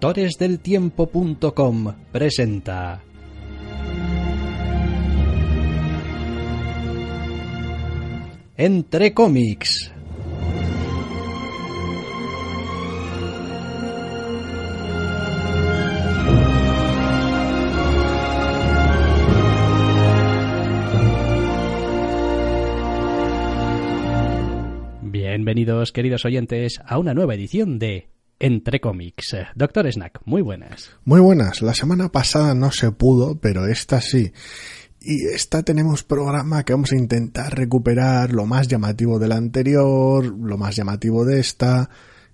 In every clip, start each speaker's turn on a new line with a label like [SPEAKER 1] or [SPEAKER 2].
[SPEAKER 1] Doctoresdeltiempo.com presenta Entre cómics. Bienvenidos, queridos oyentes, a una nueva edición de Entre cómics. Doctor Snack, muy buenas.
[SPEAKER 2] Muy buenas. La semana pasada no se pudo, pero esta sí. Y esta tenemos programa que vamos a intentar recuperar lo más llamativo del anterior, lo más llamativo de esta,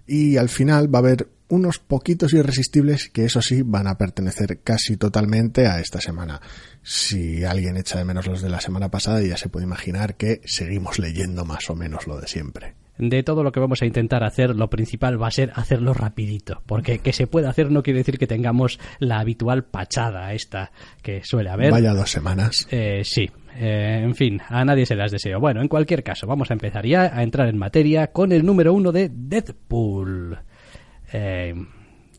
[SPEAKER 2] y al final va a haber unos poquitos irresistibles que eso sí van a pertenecer casi totalmente a esta semana. Si alguien echa de menos los de la semana pasada ya se puede imaginar que seguimos leyendo más o menos lo de siempre
[SPEAKER 1] de todo lo que vamos a intentar hacer, lo principal va a ser hacerlo rapidito, porque que se pueda hacer no quiere decir que tengamos la habitual pachada esta que suele haber.
[SPEAKER 2] Vaya dos semanas.
[SPEAKER 1] Eh, sí, eh, en fin, a nadie se las deseo. Bueno, en cualquier caso, vamos a empezar ya a entrar en materia con el número uno de Deadpool. Eh,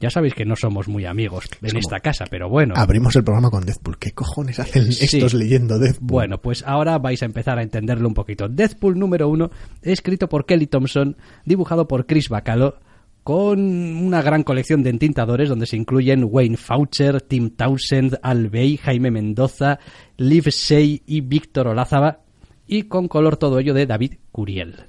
[SPEAKER 1] ya sabéis que no somos muy amigos en esta casa, pero bueno.
[SPEAKER 2] Abrimos el programa con Deadpool. ¿Qué cojones hacen estos leyendo Deadpool?
[SPEAKER 1] Bueno, pues ahora vais a empezar a entenderlo un poquito. Deadpool número uno, escrito por Kelly Thompson, dibujado por Chris Bacalo, con una gran colección de entintadores donde se incluyen Wayne Faucher, Tim Townsend, Al Bay, Jaime Mendoza, Liv Shea y Víctor Olázaba, y con color todo ello de David Curiel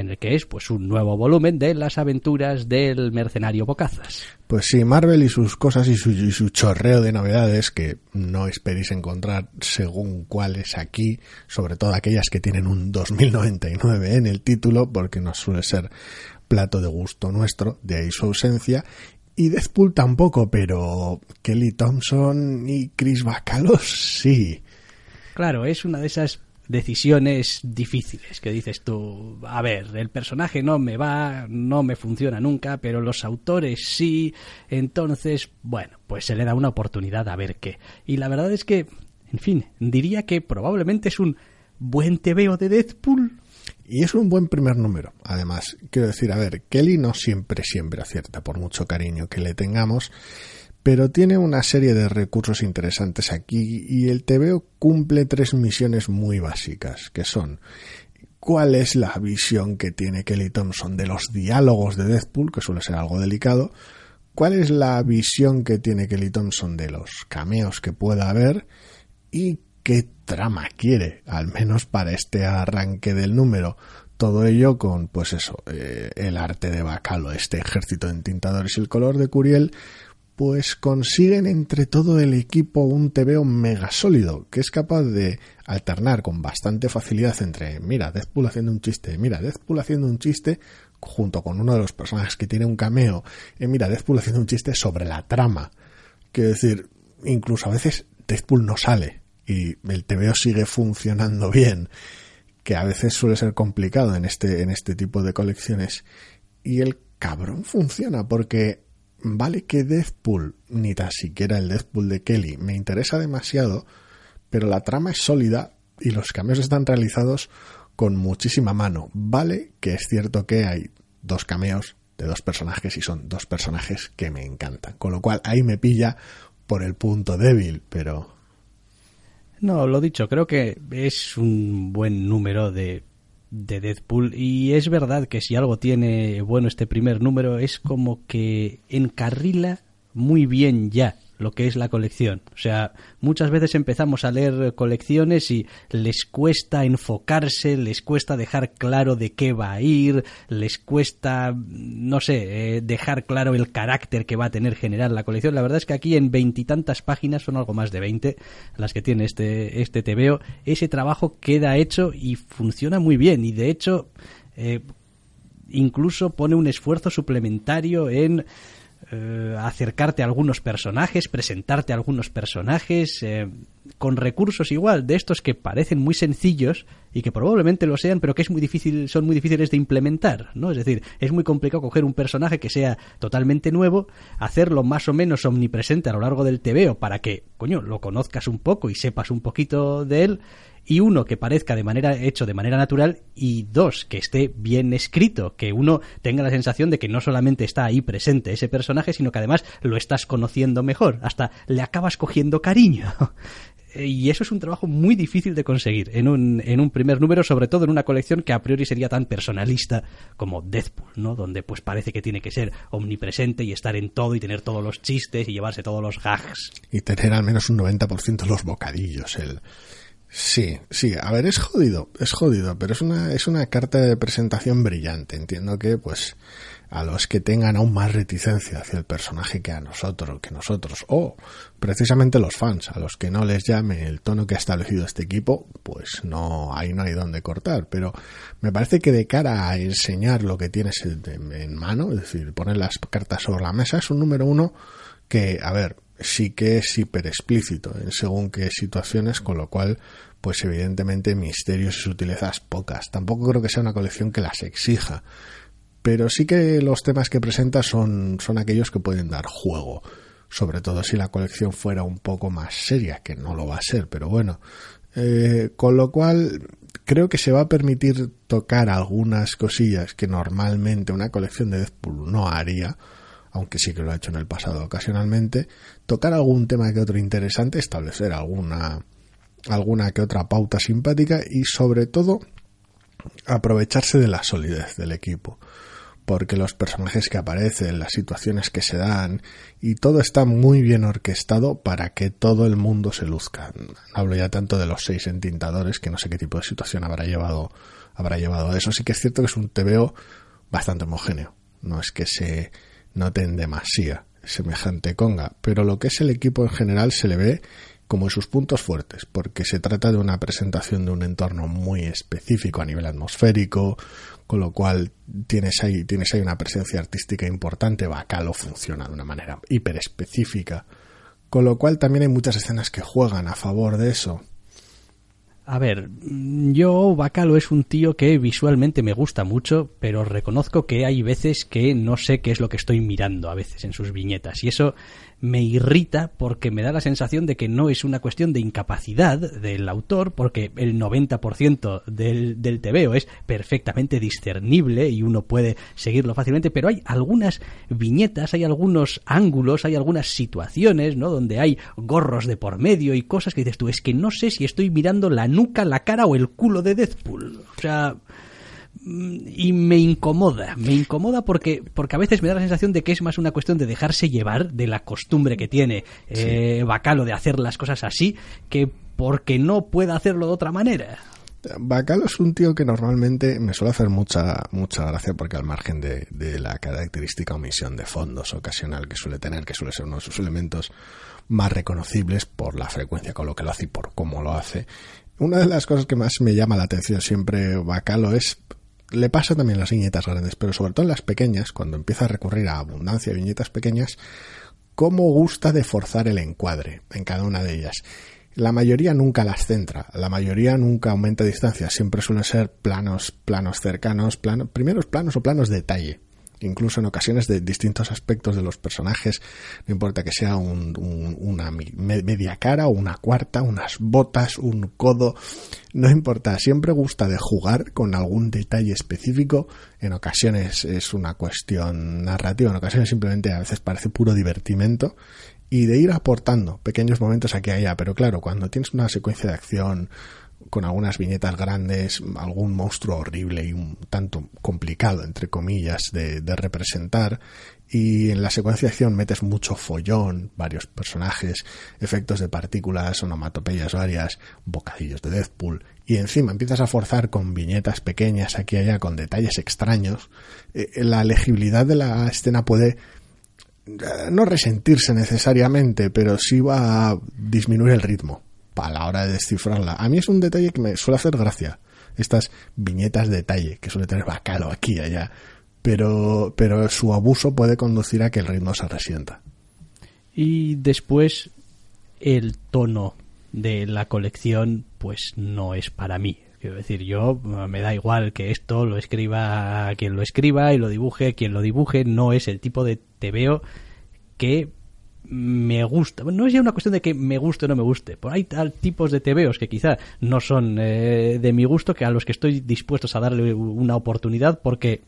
[SPEAKER 1] en el que es pues un nuevo volumen de las aventuras del mercenario Bocazas.
[SPEAKER 2] Pues sí, Marvel y sus cosas y su, chorreo de novedades que no esperéis encontrar según cuáles aquí, sobre todo aquellas que tienen un 2099 en el título, porque no suele ser plato de gusto nuestro, de ahí su ausencia. Y Deadpool tampoco, pero Kelly Thompson y Chris Bacalo sí.
[SPEAKER 1] Claro, es una de esas decisiones difíciles que dices tú, a ver, el personaje no me va, no me funciona nunca, pero los autores sí, entonces, bueno, pues se le da una oportunidad a ver qué. Y la verdad es que, en fin, diría que probablemente es un buen tebeo de Deadpool.
[SPEAKER 2] Y es un buen primer número. Además, quiero decir, a ver, Kelly no siempre, siempre acierta, por mucho cariño que le tengamos pero tiene una serie de recursos interesantes aquí y el TVO cumple tres misiones muy básicas, que son cuál es la visión que tiene Kelly Thompson de los diálogos de Deadpool, que suele ser algo delicado, cuál es la visión que tiene Kelly Thompson de los cameos que pueda haber y qué trama quiere, al menos para este arranque del número. Todo ello con, pues eso, eh, el arte de Bacalo, este ejército de entintadores y el color de Curiel, pues consiguen entre todo el equipo un TVO mega sólido, que es capaz de alternar con bastante facilidad entre, mira, Deadpool haciendo un chiste, mira, Deadpool haciendo un chiste, junto con uno de los personajes que tiene un cameo, y mira, Deadpool haciendo un chiste sobre la trama. Quiero decir, incluso a veces Deadpool no sale y el TVO sigue funcionando bien, que a veces suele ser complicado en este, en este tipo de colecciones. Y el cabrón funciona porque vale que Deadpool, ni tan siquiera el Deadpool de Kelly, me interesa demasiado, pero la trama es sólida y los cambios están realizados con muchísima mano. Vale que es cierto que hay dos cameos de dos personajes y son dos personajes que me encantan. Con lo cual ahí me pilla por el punto débil, pero...
[SPEAKER 1] No, lo dicho, creo que es un buen número de de Deadpool. Y es verdad que si algo tiene bueno este primer número es como que encarrila muy bien ya lo que es la colección. O sea, muchas veces empezamos a leer colecciones y les cuesta enfocarse, les cuesta dejar claro de qué va a ir, les cuesta, no sé, eh, dejar claro el carácter que va a tener generar la colección. La verdad es que aquí en veintitantas páginas, son algo más de veinte las que tiene este, este TVO, ese trabajo queda hecho y funciona muy bien. Y de hecho, eh, incluso pone un esfuerzo suplementario en eh, acercarte a algunos personajes, presentarte a algunos personajes, eh, con recursos igual, de estos que parecen muy sencillos y que probablemente lo sean, pero que es muy difícil, son muy difíciles de implementar, ¿no? Es decir, es muy complicado coger un personaje que sea totalmente nuevo, hacerlo más o menos omnipresente a lo largo del TVO para que, coño, lo conozcas un poco y sepas un poquito de él, y uno que parezca de manera hecho de manera natural y dos que esté bien escrito, que uno tenga la sensación de que no solamente está ahí presente ese personaje, sino que además lo estás conociendo mejor, hasta le acabas cogiendo cariño. y eso es un trabajo muy difícil de conseguir en un, en un primer número, sobre todo en una colección que a priori sería tan personalista como Deathpool, ¿no? Donde pues parece que tiene que ser omnipresente y estar en todo y tener todos los chistes y llevarse todos los gags.
[SPEAKER 2] Y tener al menos un 90% los bocadillos, el... Sí, sí, a ver, es jodido, es jodido, pero es una, es una carta de presentación brillante. Entiendo que, pues, a los que tengan aún más reticencia hacia el personaje que a nosotros, que nosotros, o precisamente los fans, a los que no les llame el tono que ha establecido este equipo, pues no, ahí no hay donde cortar. Pero me parece que de cara a enseñar lo que tienes en mano, es decir, poner las cartas sobre la mesa, es un número uno que, a ver, sí que es hiper explícito en según qué situaciones, con lo cual, pues evidentemente misterios y sutilezas pocas. Tampoco creo que sea una colección que las exija pero sí que los temas que presenta son, son aquellos que pueden dar juego, sobre todo si la colección fuera un poco más seria, que no lo va a ser, pero bueno. Eh, con lo cual, creo que se va a permitir tocar algunas cosillas que normalmente una colección de Deadpool no haría, aunque sí que lo ha hecho en el pasado ocasionalmente, tocar algún tema que otro interesante, establecer alguna, alguna que otra pauta simpática y sobre todo aprovecharse de la solidez del equipo porque los personajes que aparecen, las situaciones que se dan y todo está muy bien orquestado para que todo el mundo se luzca. hablo ya tanto de los seis entintadores que no sé qué tipo de situación habrá llevado habrá llevado a eso. Sí que es cierto que es un TVO bastante homogéneo. No es que se note en demasía semejante conga, pero lo que es el equipo en general se le ve como en sus puntos fuertes, porque se trata de una presentación de un entorno muy específico a nivel atmosférico, con lo cual tienes ahí, tienes ahí una presencia artística importante, Bacalo funciona de una manera hiper específica, con lo cual también hay muchas escenas que juegan a favor de eso.
[SPEAKER 1] A ver, yo Bacalo es un tío que visualmente me gusta mucho, pero reconozco que hay veces que no sé qué es lo que estoy mirando a veces en sus viñetas y eso me irrita porque me da la sensación de que no es una cuestión de incapacidad del autor, porque el 90% del, del TVO es perfectamente discernible y uno puede seguirlo fácilmente, pero hay algunas viñetas, hay algunos ángulos, hay algunas situaciones, ¿no? Donde hay gorros de por medio y cosas que dices tú, es que no sé si estoy mirando la nuca, la cara o el culo de Deadpool. O sea, y me incomoda, me incomoda porque, porque a veces me da la sensación de que es más una cuestión de dejarse llevar de la costumbre que tiene eh, Bacalo de hacer las cosas así que porque no pueda hacerlo de otra manera.
[SPEAKER 2] Bacalo es un tío que normalmente me suele hacer mucha, mucha gracia porque al margen de, de, la característica omisión de fondos ocasional que suele tener, que suele ser uno de sus elementos más reconocibles por la frecuencia con lo que lo hace y por cómo lo hace, una de las cosas que más me llama la atención siempre Bacalo es le pasa también las viñetas grandes, pero sobre todo en las pequeñas, cuando empieza a recurrir a abundancia de viñetas pequeñas, cómo gusta de forzar el encuadre en cada una de ellas. La mayoría nunca las centra, la mayoría nunca aumenta distancia, siempre suelen ser planos, planos cercanos, planos, primeros planos o planos de detalle incluso en ocasiones de distintos aspectos de los personajes, no importa que sea una media cara o una cuarta, unas botas, un codo, no importa, siempre gusta de jugar con algún detalle específico, en ocasiones es una cuestión narrativa, en ocasiones simplemente a veces parece puro divertimento, y de ir aportando pequeños momentos aquí y allá, pero claro, cuando tienes una secuencia de acción, con algunas viñetas grandes, algún monstruo horrible y un tanto complicado, entre comillas, de, representar. Y en la secuencia de acción metes mucho follón, varios personajes, efectos de partículas, onomatopeyas varias, bocadillos de Deathpool. Y encima empiezas a forzar con viñetas pequeñas aquí y allá, con detalles extraños. Eh, la legibilidad de la escena puede eh, no resentirse necesariamente, pero sí va a disminuir el ritmo a la hora de descifrarla. A mí es un detalle que me suele hacer gracia. Estas viñetas de detalle que suele tener Bacalo aquí y allá. Pero, pero su abuso puede conducir a que el ritmo se resienta.
[SPEAKER 1] Y después el tono de la colección, pues no es para mí. Quiero decir, yo me da igual que esto lo escriba quien lo escriba y lo dibuje quien lo dibuje, no es el tipo de TVO que me gusta. No es ya una cuestión de que me guste o no me guste. Por hay tal tipos de TVOs que quizá no son eh, de mi gusto que a los que estoy dispuestos a darle una oportunidad porque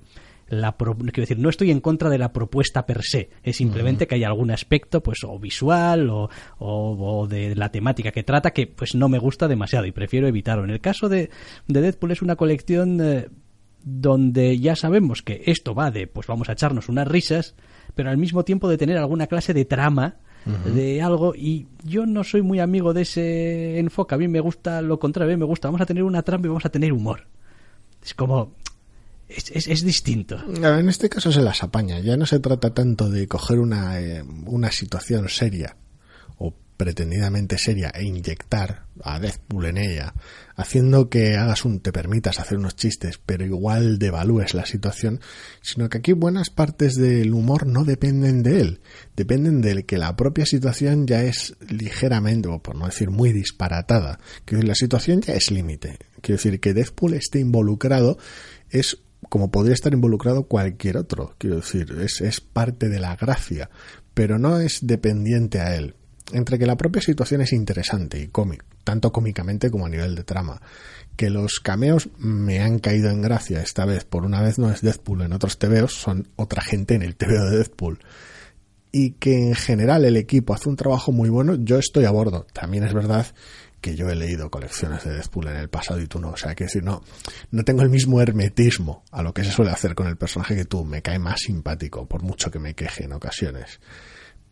[SPEAKER 1] la quiero decir, no estoy en contra de la propuesta per se, es simplemente que hay algún aspecto, pues, o visual o, o, de la temática que trata que, pues, no me gusta demasiado y prefiero evitarlo. En el caso de, de Deadpool es una colección eh, donde ya sabemos que esto va de, pues, vamos a echarnos unas risas, pero al mismo tiempo de tener alguna clase de trama de algo y yo no soy muy amigo de ese enfoque, a mí me gusta lo contrario, a mí me gusta, vamos a tener una trama y vamos a tener humor. Es como, es, es, distinto.
[SPEAKER 2] En este caso se las apaña. Ya no se trata tanto de coger una, eh, una situación seria pretendidamente seria e inyectar a Deathpool en ella, haciendo que hagas un, te permitas hacer unos chistes, pero igual devalúes la situación, sino que aquí buenas partes del humor no dependen de él, dependen de que la propia situación ya es ligeramente, o por no decir muy disparatada, que la situación ya es límite. Quiero decir que Deathpool esté involucrado es como podría estar involucrado cualquier otro. Quiero decir, es, es parte de la gracia, pero no es dependiente a él. Entre que la propia situación es interesante y cómic, tanto cómicamente como a nivel de trama, que los cameos me han caído en gracia esta vez, por una vez no es Deadpool, en otros TVOs son otra gente en el TVO de Deadpool, y que en general el equipo hace un trabajo muy bueno, yo estoy a bordo. También es verdad que yo he leído colecciones de Deadpool en el pasado y tú no. O sea, que decir, no, no tengo el mismo hermetismo a lo que se suele hacer con el personaje que tú. Me cae más simpático, por mucho que me queje en ocasiones.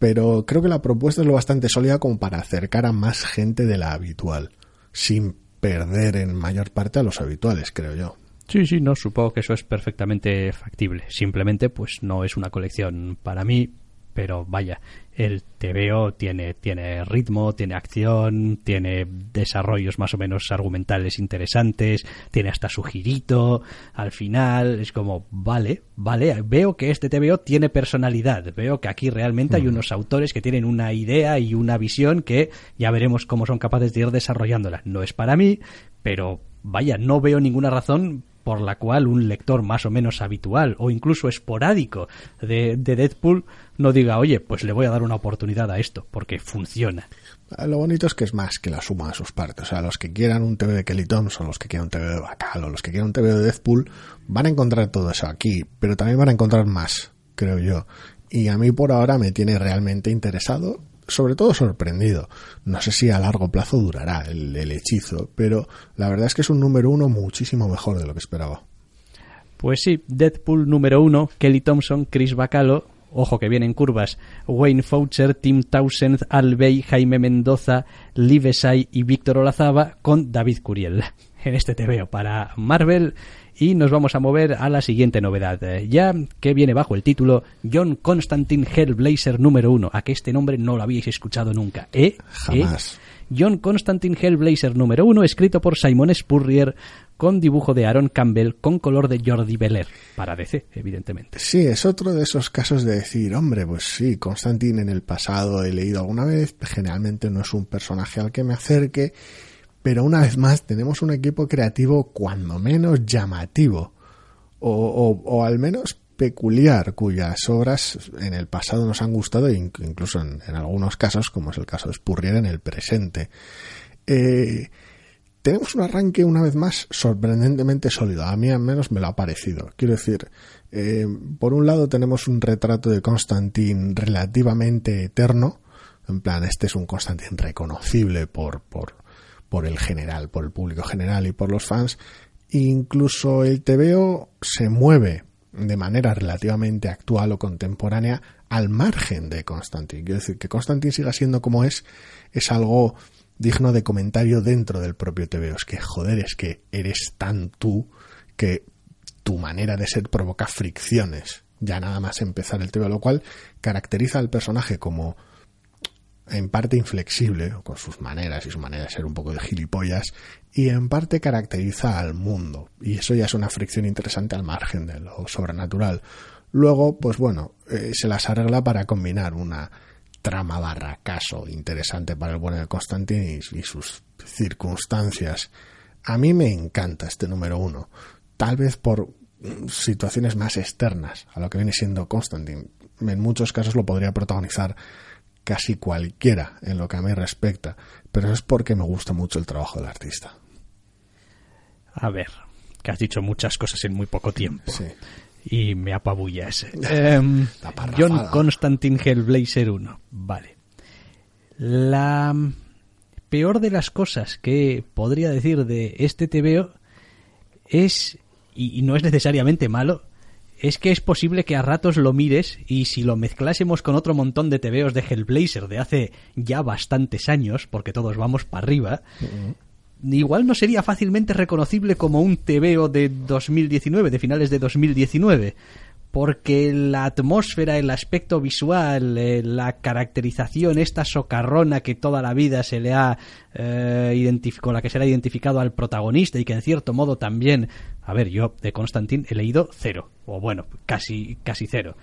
[SPEAKER 2] Pero creo que la propuesta es lo bastante sólida como para acercar a más gente de la habitual, sin perder en mayor parte a los habituales, creo yo.
[SPEAKER 1] Sí, sí, no, supongo que eso es perfectamente factible. Simplemente, pues no es una colección para mí, pero vaya, el TVO tiene, tiene ritmo, tiene acción, tiene desarrollos más o menos argumentales interesantes, tiene hasta su girito al final, es como, vale, vale, veo que este TVO tiene personalidad, veo que aquí realmente hay unos autores que tienen una idea y una visión que ya veremos cómo son capaces de ir desarrollándola. No es para mí, pero vaya, no veo ninguna razón por la cual un lector más o menos habitual o incluso esporádico de, Deadpool no diga, oye, pues le voy a dar una oportunidad a esto, porque funciona.
[SPEAKER 2] Ah, lo bonito es que es más que la suma de sus partes. O sea, los que quieran un TV de Kelly Thompson, los que quieran un TV de Bacal o los que quieran un TV de Deadpool, van a encontrar todo eso aquí, pero también van a encontrar más, creo yo. Y a mí por ahora me tiene realmente interesado sobre todo sorprendido. No sé si a largo plazo durará el, hechizo, pero la verdad es que es un número uno muchísimo mejor de lo que esperaba.
[SPEAKER 1] Pues sí, Deadpool número uno, Kelly Thompson, Chris Bacalo, ojo que vienen curvas, Wayne Foucher, Tim Townsend, Albey, Jaime Mendoza, Livesay y Víctor Olazaba con David Curiel en este TVO para Marvel y nos vamos a mover a la siguiente novedad, eh, ya que viene bajo el título John Constantine Hellblazer número uno, a que este nombre no lo habíais escuchado nunca, ¿eh? ¿Eh?
[SPEAKER 2] Jamás.
[SPEAKER 1] John Constantine Hellblazer número uno, escrito por Simon Spurrier, con dibujo de Aaron Campbell, con color de Jordi Beller, para DC, evidentemente.
[SPEAKER 2] Sí, es otro de esos casos de decir, hombre, pues sí, Constantine en el pasado he leído alguna vez, generalmente no es un personaje al que me acerque, pero una vez más tenemos un equipo creativo cuando menos llamativo. O, al menos peculiar cuyas obras en el pasado nos han gustado e incluso en, algunos casos como es el caso de Spurrier en el presente. Eh, tenemos un arranque una vez más sorprendentemente sólido. A mí al menos me lo ha parecido. Quiero decir eh, por un lado tenemos un retrato de Constantine relativamente eterno. En plan este es un Constantine reconocible por, por por el general, por el público general y por los fans. Incluso el TVO se mueve de manera relativamente actual o contemporánea al margen de Constantine. Quiero decir, que Constantine siga siendo como es, es algo digno de comentario dentro del propio TVO. Es que, joder, es que eres tan tú que tu manera de ser provoca fricciones. Ya nada más empezar el TVO, lo cual caracteriza al personaje como en parte inflexible, con sus maneras y su manera de ser un poco de gilipollas, y en parte caracteriza al mundo. Y eso ya es una fricción interesante al margen de lo sobrenatural. Luego, pues bueno, eh, se las arregla para combinar una trama barra caso interesante para el bueno de Constantine y, sus circunstancias. A mí me encanta este número uno, tal vez por situaciones más externas a lo que viene siendo Constantine. En muchos casos lo podría protagonizar casi cualquiera en lo que a mí respecta, pero es porque me gusta mucho el trabajo del artista.
[SPEAKER 1] A ver, que has dicho muchas cosas en muy poco tiempo. Y me apabullas. Em, John Constantine Hellblazer 1. Vale. La peor de las cosas que podría decir de este TVO es, y no es necesariamente malo, es que es posible que a ratos lo mires y si lo mezclásemos con otro montón de TVOs de Hellblazer de hace ya bastantes años, porque todos vamos para arriba, igual no sería fácilmente reconocible como un TVO de 2019, de finales de 2019 porque la atmósfera, el aspecto visual, eh, la caracterización, esta socarrona que toda la vida se le ha eh, con la que se le ha identificado al protagonista y que en cierto modo también, a ver, yo de Constantine he leído cero, o bueno, casi, casi cero.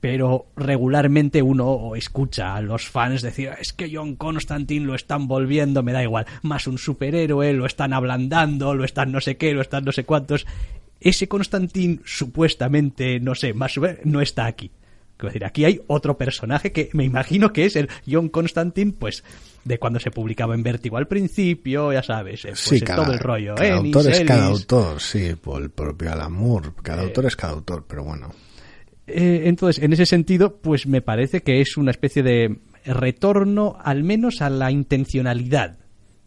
[SPEAKER 1] Pero regularmente uno escucha a los fans decir es que John Constantine lo están volviendo, me da igual, más un superhéroe, lo están ablandando, lo están no sé qué, lo están no sé cuántos ese Constantín supuestamente, no sé, más no está aquí. Quiero decir, aquí hay otro personaje que me imagino que es el John Constantine, pues, de cuando se publicaba en Vértigo al principio, ya sabes, eh, pues,
[SPEAKER 2] sí, todo el rollo. Cada autor es cada autor, sí, por el propio Alan cada eh, autor es cada autor, pero bueno.
[SPEAKER 1] Eh, entonces, en ese sentido, pues me parece que es una especie de retorno, al menos a la intencionalidad.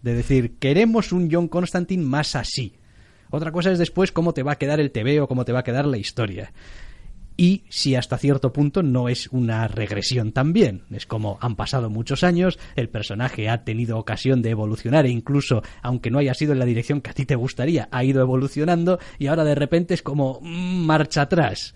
[SPEAKER 1] De decir, queremos un John Constantine más así otra cosa es después cómo te va a quedar el TV o cómo te va a quedar la historia. Y si hasta cierto punto no es una regresión también. Es como han pasado muchos años, el personaje ha tenido ocasión de evolucionar e incluso, aunque no haya sido en la dirección que a ti te gustaría, ha ido evolucionando y ahora de repente es como mm, marcha atrás.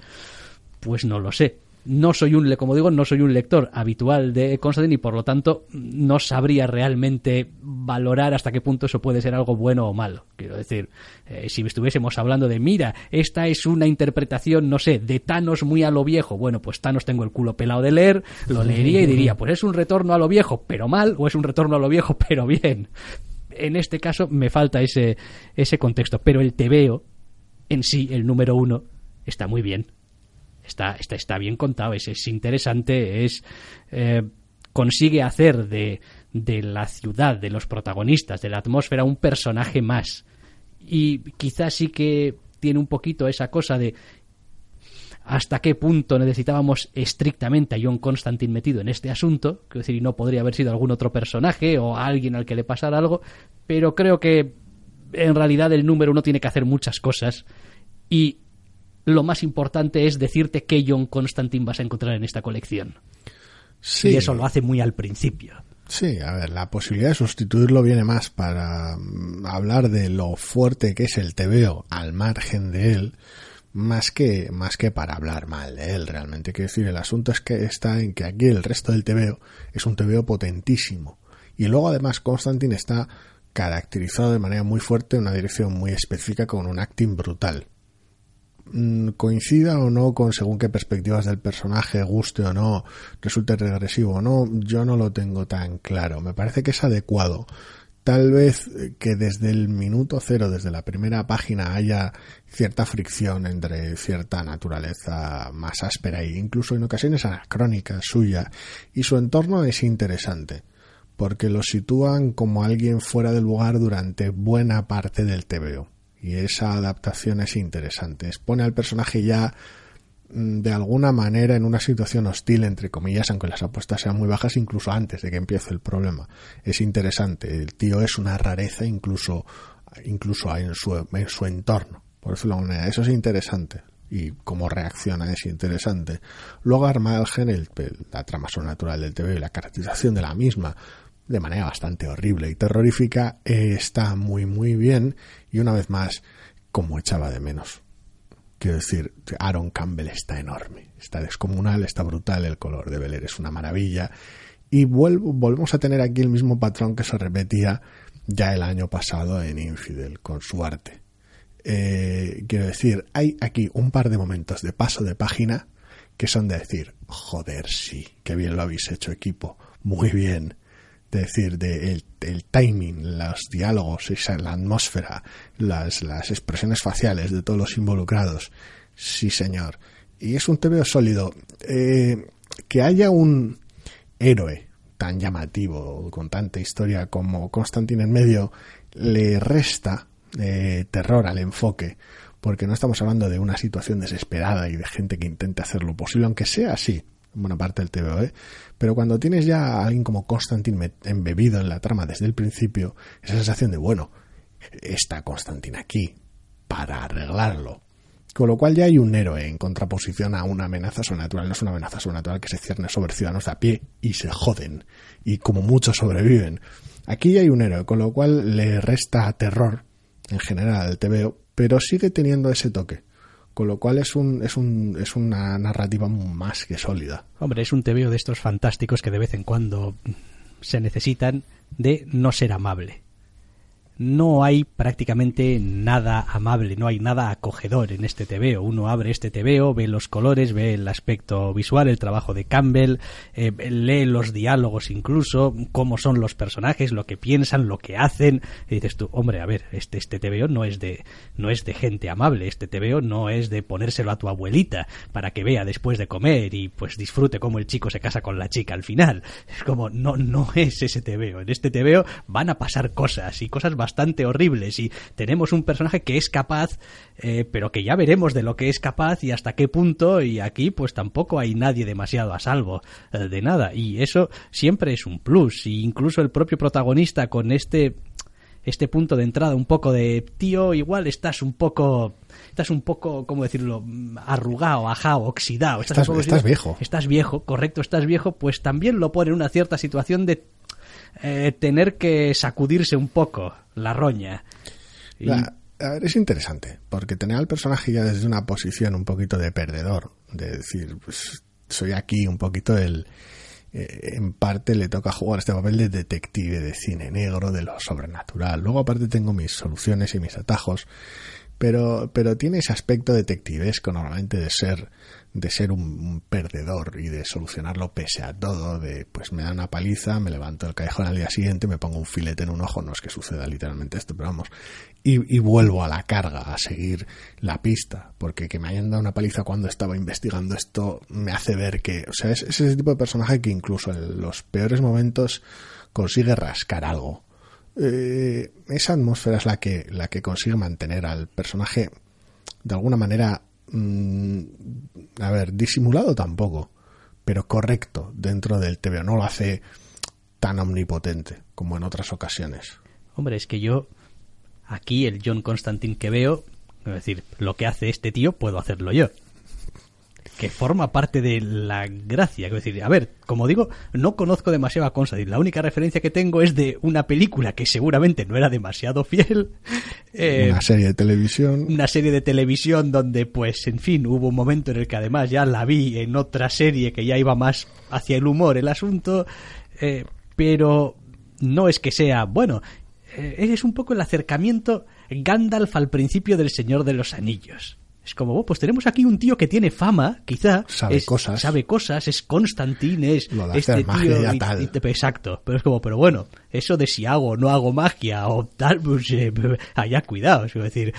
[SPEAKER 1] Pues no lo sé no soy un, como digo, no soy un lector habitual de Constantine y por lo tanto no sabría realmente valorar hasta qué punto eso puede ser algo bueno o malo. Quiero decir, eh, si estuviésemos hablando de, mira, esta es una interpretación, no sé, de Thanos muy a lo viejo, bueno, pues Thanos tengo el culo pelado de leer, lo leería y diría, pues es un retorno a lo viejo, pero mal, o es un retorno a lo viejo, pero bien. En este caso me falta ese, ese contexto, pero el tebeo en sí, el número uno, está muy bien está, está, está bien contado, es, es interesante, es eh, consigue hacer de, de la ciudad, de los protagonistas, de la atmósfera, un personaje más. Y quizás sí que tiene un poquito esa cosa de hasta qué punto necesitábamos estrictamente a John Constantine metido en este asunto, es decir, no podría haber sido algún otro personaje o alguien al que le pasara algo, pero creo que en realidad el número uno tiene que hacer muchas cosas y lo más importante es decirte qué John Constantine vas a encontrar en esta colección. Sí. Y eso lo hace muy al principio.
[SPEAKER 2] Sí, a ver, la posibilidad de sustituirlo viene más para mm, hablar de lo fuerte que es el TVO al margen de él, más que, más que para hablar mal de él realmente. Quiero decir, el asunto es que está en que aquí el resto del TVO es un TVO potentísimo. Y luego además Constantine está caracterizado de manera muy fuerte en una dirección muy específica con un acting brutal. Mm, coincida o no con según qué perspectivas del personaje, guste o no, resulte regresivo o no, yo no lo tengo tan claro. Me parece que es adecuado. Tal vez que desde el minuto cero, desde la primera página, haya cierta fricción entre cierta naturaleza más áspera e incluso en ocasiones anacrónica suya, y su entorno es interesante, porque lo sitúan como alguien fuera del lugar durante buena parte del TVO y esa adaptación es interesante. Expone al personaje ya mm, de alguna manera en una situación hostil, entre comillas, aunque las apuestas sean muy bajas, incluso antes de que empiece el problema. Es interesante. El tío es una rareza incluso, incluso en su, en su entorno. Por decirlo de manera. Eso es interesante. Y cómo reacciona es interesante. Luego Armalgen, el, la trama sobrenatural del TV y la caracterización de la misma, de manera bastante horrible y terrorífica, eh, está muy muy bien y una vez más, como echaba de menos. Quiero decir, Aaron Campbell está enorme, está descomunal, está brutal, el color de Beler es una maravilla y vuelvo, volvemos a tener aquí el mismo patrón que se repetía ya el año pasado en Infidel con su arte. Eh, quiero decir, hay aquí un par de momentos de paso de página que son de decir, joder, sí, qué bien lo habéis hecho equipo, muy bien. De decir, de el, timing, los diálogos, esa, la atmósfera, las, las expresiones faciales de todos los involucrados. Sí, señor. Y es un TVO sólido. Eh, que haya un héroe tan llamativo, con tanta historia como Constantine en medio, le resta eh, terror al enfoque, porque no estamos hablando de una situación desesperada y de gente que intente hacer lo posible, aunque sea así, buena parte del TVO, ¿eh? pero cuando tienes ya a alguien como Constantine embebido en la trama desde el principio, esa sensación de, bueno, está Constantine aquí para arreglarlo, con lo cual ya hay un héroe en contraposición a una amenaza sobrenatural. No es una amenaza sobrenatural que se cierne sobre ciudadanos a pie y se joden. Y como muchos sobreviven. Aquí hay un héroe, con lo cual le resta terror en general al TVO, pero sigue teniendo ese toque. Con lo cual es, un, es, un, es una narrativa más que sólida.
[SPEAKER 1] Hombre, es un TVO de estos fantásticos que de vez en cuando se necesitan de no ser amable no hay prácticamente nada amable, no hay nada acogedor en este TVO. Uno abre este TVO, ve los colores, ve el aspecto visual, el trabajo de Campbell, eh, lee los diálogos incluso, cómo son los personajes, lo que piensan, lo que hacen. Y dices tú, hombre, a ver, este, este TVO no es de, no es de gente amable, este TVO no es de ponérselo a tu abuelita para que vea después de comer y pues disfrute cómo el chico se casa con la chica al final. Es como, no, no es ese TVO. En este TVO van a pasar cosas y cosas bastante horribles y tenemos un personaje que es capaz, eh, pero que ya veremos de lo que es capaz y hasta qué punto y aquí pues tampoco hay nadie demasiado a salvo eh, de nada y eso siempre es un plus y incluso el propio protagonista con este este punto de entrada un poco de tío igual estás un poco estás un poco, ¿cómo decirlo?, arrugado, ajado, oxidado.
[SPEAKER 2] Estás, estás viejo.
[SPEAKER 1] Estás viejo, correcto, estás viejo, pues también lo pone en una cierta situación de eh, tener que sacudirse un poco la roña.
[SPEAKER 2] a ver, es interesante, porque tener al personaje ya desde una posición un poquito de perdedor, de decir, pues soy aquí un poquito el... Eh, en parte le toca jugar este papel de detective, de cine negro, de lo sobrenatural. Luego aparte tengo mis soluciones y mis atajos, pero, pero tiene ese aspecto detectivesco normalmente de ser de ser un, perdedor y de solucionarlo pese a todo, de pues me da una paliza, me levanto el callejón al día siguiente, me pongo un filete en un ojo, no es que suceda literalmente esto, pero vamos, y, vuelvo a la carga, a seguir la pista, porque que me hayan dado una paliza cuando estaba investigando esto me hace ver que, o sea, es, ese tipo de personaje que incluso en los peores momentos consigue rascar algo. Eh, esa atmósfera es la que, la que consigue mantener al personaje de alguna manera Mm, a ver, disimulado tampoco, pero correcto dentro del TV. No lo hace tan omnipotente como en otras ocasiones.
[SPEAKER 1] Hombre, es que yo, aquí el John Constantine que veo, es decir, lo que hace este tío, puedo hacerlo yo que forma parte de la gracia. Es decir, a ver, como digo, no conozco demasiado a Constantine. La única referencia que tengo es de una película que seguramente no era demasiado fiel.
[SPEAKER 2] Eh, una serie de televisión.
[SPEAKER 1] Una serie de televisión donde, pues, en fin, hubo un momento en el que además ya la vi en otra serie que ya iba más hacia el humor el asunto. Eh, pero no es que sea, bueno, eh, es un poco el acercamiento Gandalf al principio del Señor de los Anillos. Es como, oh, pues tenemos aquí un tío que tiene fama, quizá.
[SPEAKER 2] Sabe cosas.
[SPEAKER 1] Sabe cosas, es Constantine, es
[SPEAKER 2] Lo de este tío.
[SPEAKER 1] exacto. Pero es como, pero bueno, eso de si hago o no hago magia o tal, pues eh, allá cuidado. Es decir,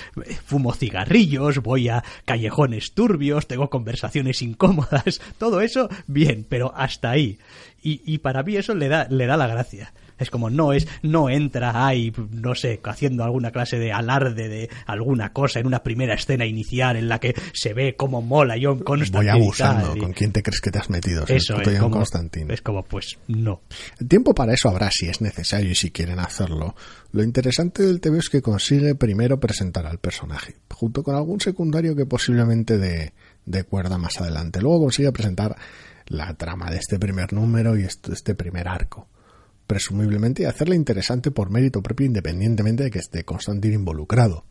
[SPEAKER 1] fumo cigarrillos, voy a callejones turbios, tengo conversaciones incómodas, todo eso, bien, pero hasta ahí. Y, y para mí eso le da, le da la gracia. Es como no es, no entra ahí, no sé, haciendo alguna clase de alarde de alguna cosa en una primera escena inicial en la que se ve como mola John Constantine.
[SPEAKER 2] Voy abusando, ¿con quién te crees que te has metido?
[SPEAKER 1] Eso es como, es como, pues, no.
[SPEAKER 2] El tiempo para eso habrá si es necesario y si quieren hacerlo. Lo interesante del TV es que consigue primero presentar al personaje, junto con algún secundario que posiblemente de, de cuerda más adelante. Luego consigue presentar la trama de este primer número y este, este primer arco presumiblemente, y hacerla interesante por mérito propio independientemente de que esté Constantine involucrado.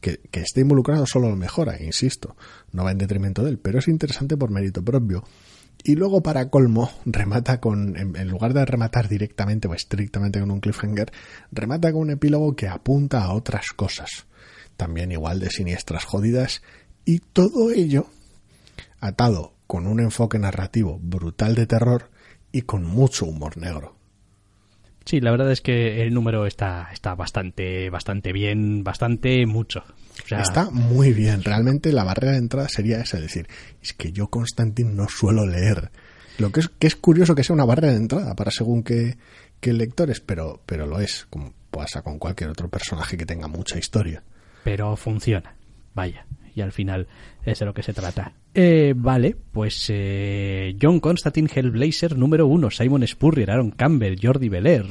[SPEAKER 2] Que, esté involucrado solo lo mejora, insisto, no va en detrimento de él, pero es interesante por mérito propio. Y luego, para colmo, remata con, en, lugar de rematar directamente o estrictamente con un cliffhanger, remata con un epílogo que apunta a otras cosas, también igual de siniestras jodidas, y todo ello atado con un enfoque narrativo brutal de terror y con mucho humor negro.
[SPEAKER 1] Sí, la verdad es que el número está, está bastante, bastante bien, bastante mucho.
[SPEAKER 2] Está muy bien. Realmente la barrera de entrada sería esa, es decir, es que yo Constantine no suelo leer. Lo que es, que es curioso que sea una barrera de entrada para según qué, qué lectores, pero, pero lo es, como pasa con cualquier otro personaje que tenga mucha historia.
[SPEAKER 1] Pero funciona, vaya y al final es de lo que se trata. Eh, vale, pues eh, John Constantine Hellblazer número uno, Simon Spurrier, Aaron Campbell, Jordi Belair.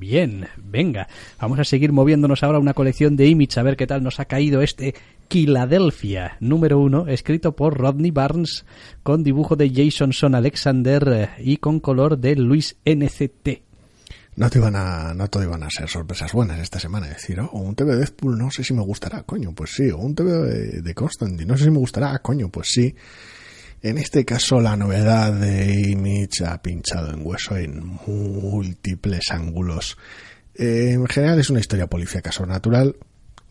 [SPEAKER 1] Bien, venga, vamos a seguir moviéndonos ahora una colección de Image a ver qué tal nos ha caído este Philadelphia número uno, escrito por Rodney Barnes, con dibujo de Jason Son Alexander eh, y con color de Luis NCT
[SPEAKER 2] no te iban a, no todo iban a ser sorpresas buenas esta semana. decir, oh, un TV de Deadpool no sé si me gustará, coño, pues sí. O un TV de, de Constantine, no sé si me gustará, coño, pues sí. En este caso, la novedad de Image ha pinchado en hueso en múltiples ángulos. Eh, en general es una historia policíaca sobrenatural,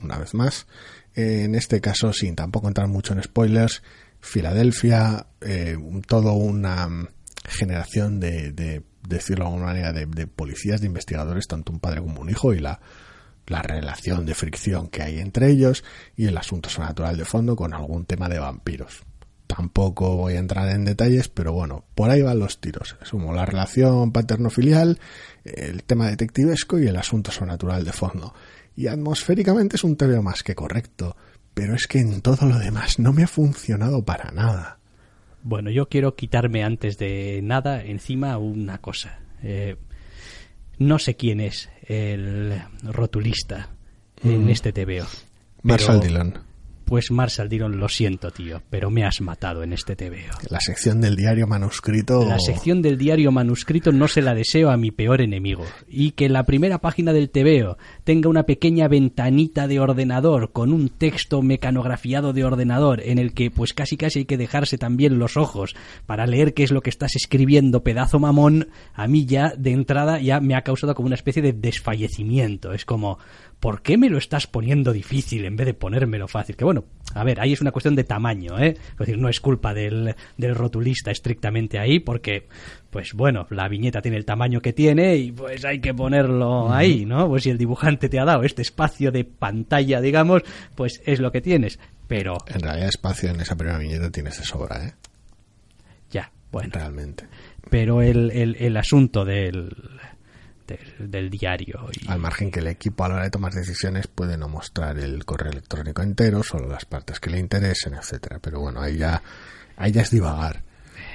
[SPEAKER 2] una vez más. en este caso, sin tampoco entrar mucho en spoilers, Filadelfia, eh, todo una generación de, de decirlo de alguna manera, de, policías, de investigadores, tanto un padre como un hijo, y la, la relación de fricción que hay entre ellos, y el asunto sobrenatural de fondo con algún tema de vampiros. Tampoco voy a entrar en detalles, pero bueno, por ahí van los tiros. Es como la relación paterno-filial, el tema detectivesco y el asunto sobrenatural de fondo. Y atmosféricamente es un TV más que correcto, pero es que en todo lo demás no me ha funcionado para nada.
[SPEAKER 1] Bueno, yo quiero quitarme antes de nada encima una cosa. Eh, no sé quién es el rotulista en mm. este TVO.
[SPEAKER 2] Marshall Dillon.
[SPEAKER 1] Pues Marshall Dillon, lo siento, tío, pero me has matado en este TVO.
[SPEAKER 2] La sección del diario manuscrito.
[SPEAKER 1] La sección del diario manuscrito no se la deseo a mi peor enemigo. Y que la primera página del TVO tenga una pequeña ventanita de ordenador con un texto mecanografiado de ordenador en el que pues casi casi hay que dejarse también los ojos para leer qué es lo que estás escribiendo, pedazo mamón, a mí ya de entrada ya me ha causado como una especie de desfallecimiento. Es como, ¿por qué me lo estás poniendo difícil en vez de ponérmelo fácil? Que bueno, a ver, ahí es una cuestión de tamaño, ¿eh? Es decir, no es culpa del, del rotulista estrictamente ahí, porque, pues bueno, la viñeta tiene el tamaño que tiene y pues hay que ponerlo ahí, ¿no? Pues si el dibujante te ha dado este espacio de pantalla, digamos, pues es lo que tienes. Pero.
[SPEAKER 2] En realidad, espacio en esa primera viñeta tienes de sobra, ¿eh?
[SPEAKER 1] Ya, bueno.
[SPEAKER 2] Realmente.
[SPEAKER 1] Pero el, el, el asunto del del, diario.
[SPEAKER 2] Al margen que el equipo a la hora de tomar decisiones puede no mostrar el correo electrónico entero, solo las partes que le interesen, etcétera. Pero bueno, ahí ya, ahí ya es divagar.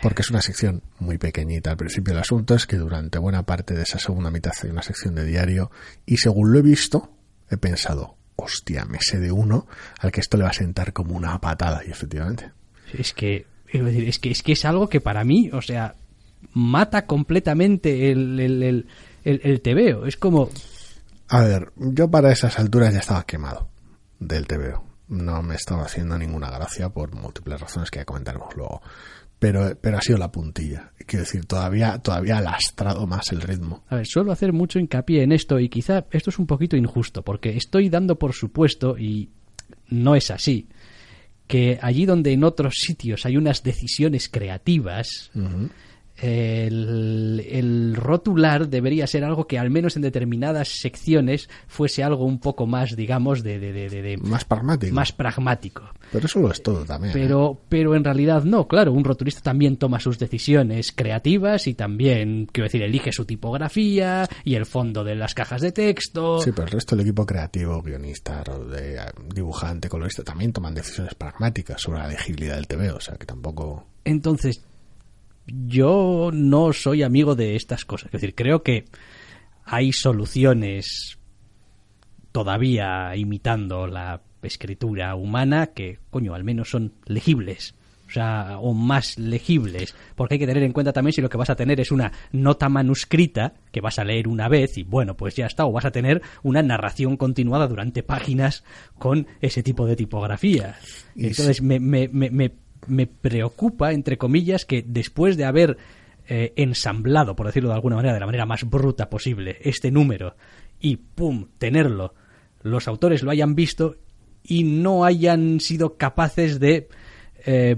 [SPEAKER 2] Porque es una sección muy pequeñita. Al principio el asunto es que durante buena parte de esa segunda mitad hay una sección de diario y según lo he visto, he pensado, hostia, me sé de uno al que esto le va a sentar como una patada y efectivamente.
[SPEAKER 1] Es que es que es que es algo que para mí, o sea, mata completamente el, el, el, el TVO. Es como...
[SPEAKER 2] A ver, yo para esas alturas ya estaba quemado del TVO. No me estaba haciendo ninguna gracia por múltiples razones que ya comentaremos luego. Pero, pero ha sido la puntilla. Quiero decir, todavía, todavía ha lastrado más el ritmo.
[SPEAKER 1] A ver, suelo hacer mucho hincapié en esto y quizá esto es un poquito injusto porque estoy dando por supuesto, y no es así, que allí donde en otros sitios hay unas decisiones creativas, el, rotular debería ser algo que al menos en determinadas secciones fuese algo un poco más, digamos, de,
[SPEAKER 2] más pragmático.
[SPEAKER 1] Más pragmático.
[SPEAKER 2] Pero eso lo es todo también.
[SPEAKER 1] Pero,
[SPEAKER 2] ¿eh?
[SPEAKER 1] pero en realidad no, claro, un rotulista también toma sus decisiones creativas y también, quiero decir, elige su tipografía y el fondo de las cajas de texto.
[SPEAKER 2] Sí, pero el resto del equipo creativo, guionista, dibujante, colorista, también toman decisiones pragmáticas sobre la legibilidad del TV, o sea que tampoco...
[SPEAKER 1] Entonces, yo no soy amigo de estas cosas. Es decir, creo que hay soluciones todavía imitando la escritura humana que, coño, al menos son legibles. O sea, o más legibles. Porque hay que tener en cuenta también si lo que vas a tener es una nota manuscrita que vas a leer una vez y bueno, pues ya está. O vas a tener una narración continuada durante páginas con ese tipo de tipografía. Entonces me, me, me me preocupa, entre comillas, que después de haber eh, ensamblado, por decirlo de alguna manera, de la manera más bruta posible, este número y ¡pum! tenerlo, los autores lo hayan visto y no hayan sido capaces de eh,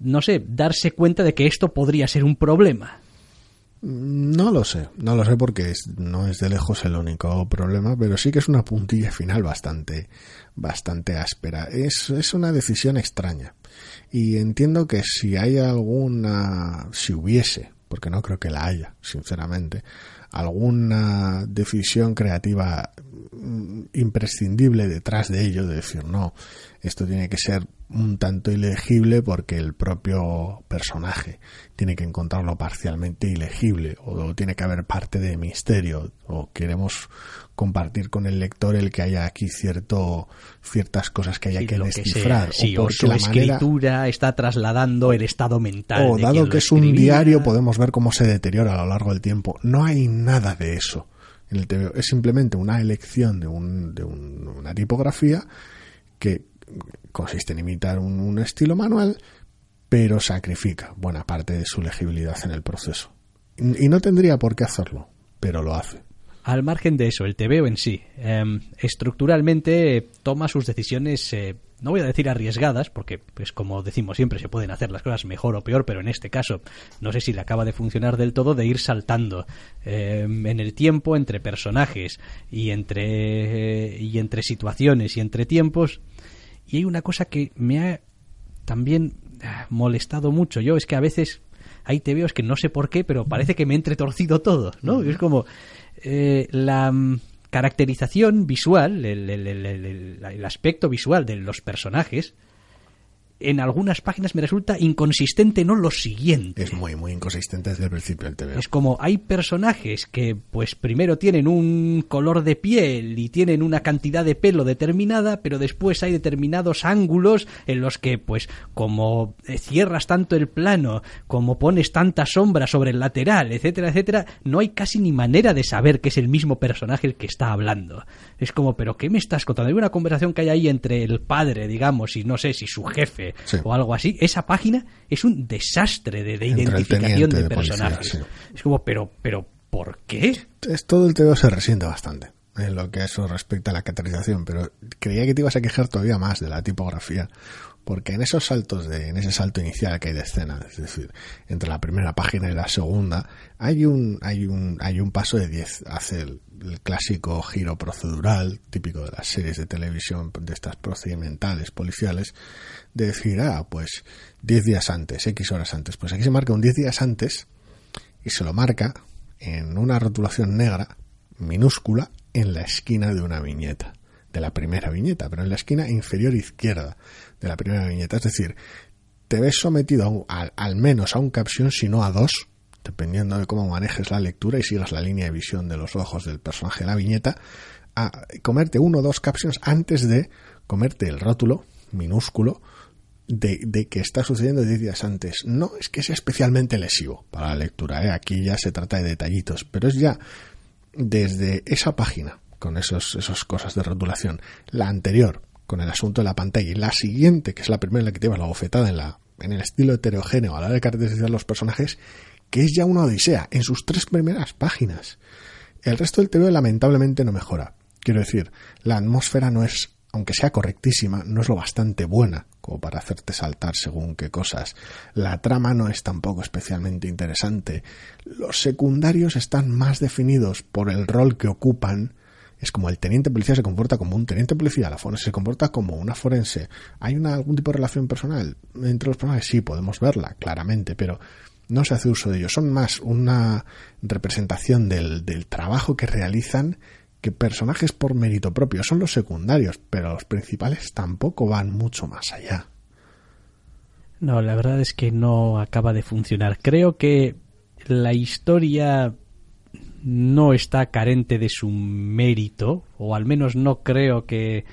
[SPEAKER 1] no sé, darse cuenta de que esto podría ser un problema.
[SPEAKER 2] No lo sé, no lo sé porque no es de lejos el único problema, pero sí que es una puntilla final bastante, bastante áspera. Es, es una decisión extraña. Y entiendo que si hay alguna, si hubiese, porque no creo que la haya, sinceramente, alguna decisión creativa mm, imprescindible detrás de ello, de decir, no, esto tiene que ser un tanto ilegible porque el propio personaje tiene que encontrarlo parcialmente ilegible o tiene que haber parte de misterio o queremos compartir con el lector el que haya aquí cierto ciertas cosas que haya que descifrar
[SPEAKER 1] o porque la escritura está trasladando el estado mental
[SPEAKER 2] o dado que es un diario podemos ver cómo se deteriora a lo largo del tiempo no hay nada de eso en el TVO es simplemente una elección de, un, de una tipografía que consiste en imitar un, estilo manual, pero sacrifica buena parte de su legibilidad en el proceso. Y, no tendría por qué hacerlo, pero lo hace.
[SPEAKER 1] Al margen de eso, el TVO en sí, em, estructuralmente toma sus decisiones, eh, no voy a decir arriesgadas, porque, pues como decimos siempre, se pueden hacer las cosas mejor o peor, pero en este caso no sé si le acaba de funcionar del todo, de ir saltando em, en el tiempo entre personajes y entre, y entre situaciones y entre tiempos y hay una cosa que me ha también ah, molestado mucho. Yo es que a veces hay TVOs que no sé por qué, pero parece que me he entretorcido todo, ¿no? Es como eh, la mm, caracterización visual, el, aspecto visual de los personajes, en algunas páginas me resulta inconsistente, no lo siguiente.
[SPEAKER 2] Es muy, muy inconsistente desde el principio del TV.
[SPEAKER 1] Es como hay personajes que, pues, primero tienen un color de piel y tienen una cantidad de pelo determinada, pero después hay determinados ángulos en los que, pues, como cierras tanto el plano, como pones tanta sombra sobre el lateral, etcétera, etcétera, no hay casi ni manera de saber que es el mismo personaje el que está hablando. Es como, ¿pero qué me estás contando? Hay una conversación que hay ahí entre el padre, digamos, y no sé si su jefe o algo así, esa página es un desastre de, identificación de, personajes. Es como, pero, pero, ¿por qué?
[SPEAKER 2] Es, todo el TVO se resiente bastante en lo que eso respecta a la catalización, pero creía que te ibas a quejar todavía más de la tipografía, porque en esos saltos de, en ese salto inicial que hay de escena, es decir, entre la primera página y la segunda, hay un, hay un, hay un paso de 10 hace el, el clásico giro procedural típico de las series de televisión de estas procedimentales policiales de decir ah pues 10 días antes x horas antes pues aquí se marca un 10 días antes y se lo marca en una rotulación negra minúscula en la esquina de una viñeta de la primera viñeta pero en la esquina inferior izquierda de la primera viñeta es decir te ves sometido al menos a un caption si no a dos dependiendo de cómo manejes la lectura y sigas la línea de visión de los ojos del personaje de la viñeta, a comerte uno o dos captions antes de comerte el rótulo minúsculo de, que está sucediendo 10 días antes. No es que sea especialmente lesivo para la lectura, ¿eh? aquí ya se trata de detallitos, pero es ya desde esa página, con esos, esas cosas de rotulación, la anterior, con el asunto de la pantalla, y la siguiente, que es la primera en la que te llevas la bofetada en, la, en el estilo heterogéneo a la hora de caracterizar los personajes, que es ya una odisea en sus tres primeras páginas. El resto del TV lamentablemente no mejora. Quiero decir, la atmósfera no es, aunque sea correctísima, no es lo bastante buena como para hacerte saltar según qué cosas. La trama no es tampoco especialmente interesante. Los secundarios están más definidos por el rol que ocupan. Es como el teniente policía se comporta como un teniente policía, la forense se comporta como una forense. ¿Hay una, algún tipo de relación personal entre los personajes? Sí, podemos verla, claramente, pero no se hace uso de ellos, son más una representación del, del trabajo que realizan que personajes por mérito propio. Son los secundarios, pero los principales tampoco van mucho más allá.
[SPEAKER 1] No, la verdad es que no acaba de funcionar. Creo que la historia no está carente de su mérito, o al menos no creo que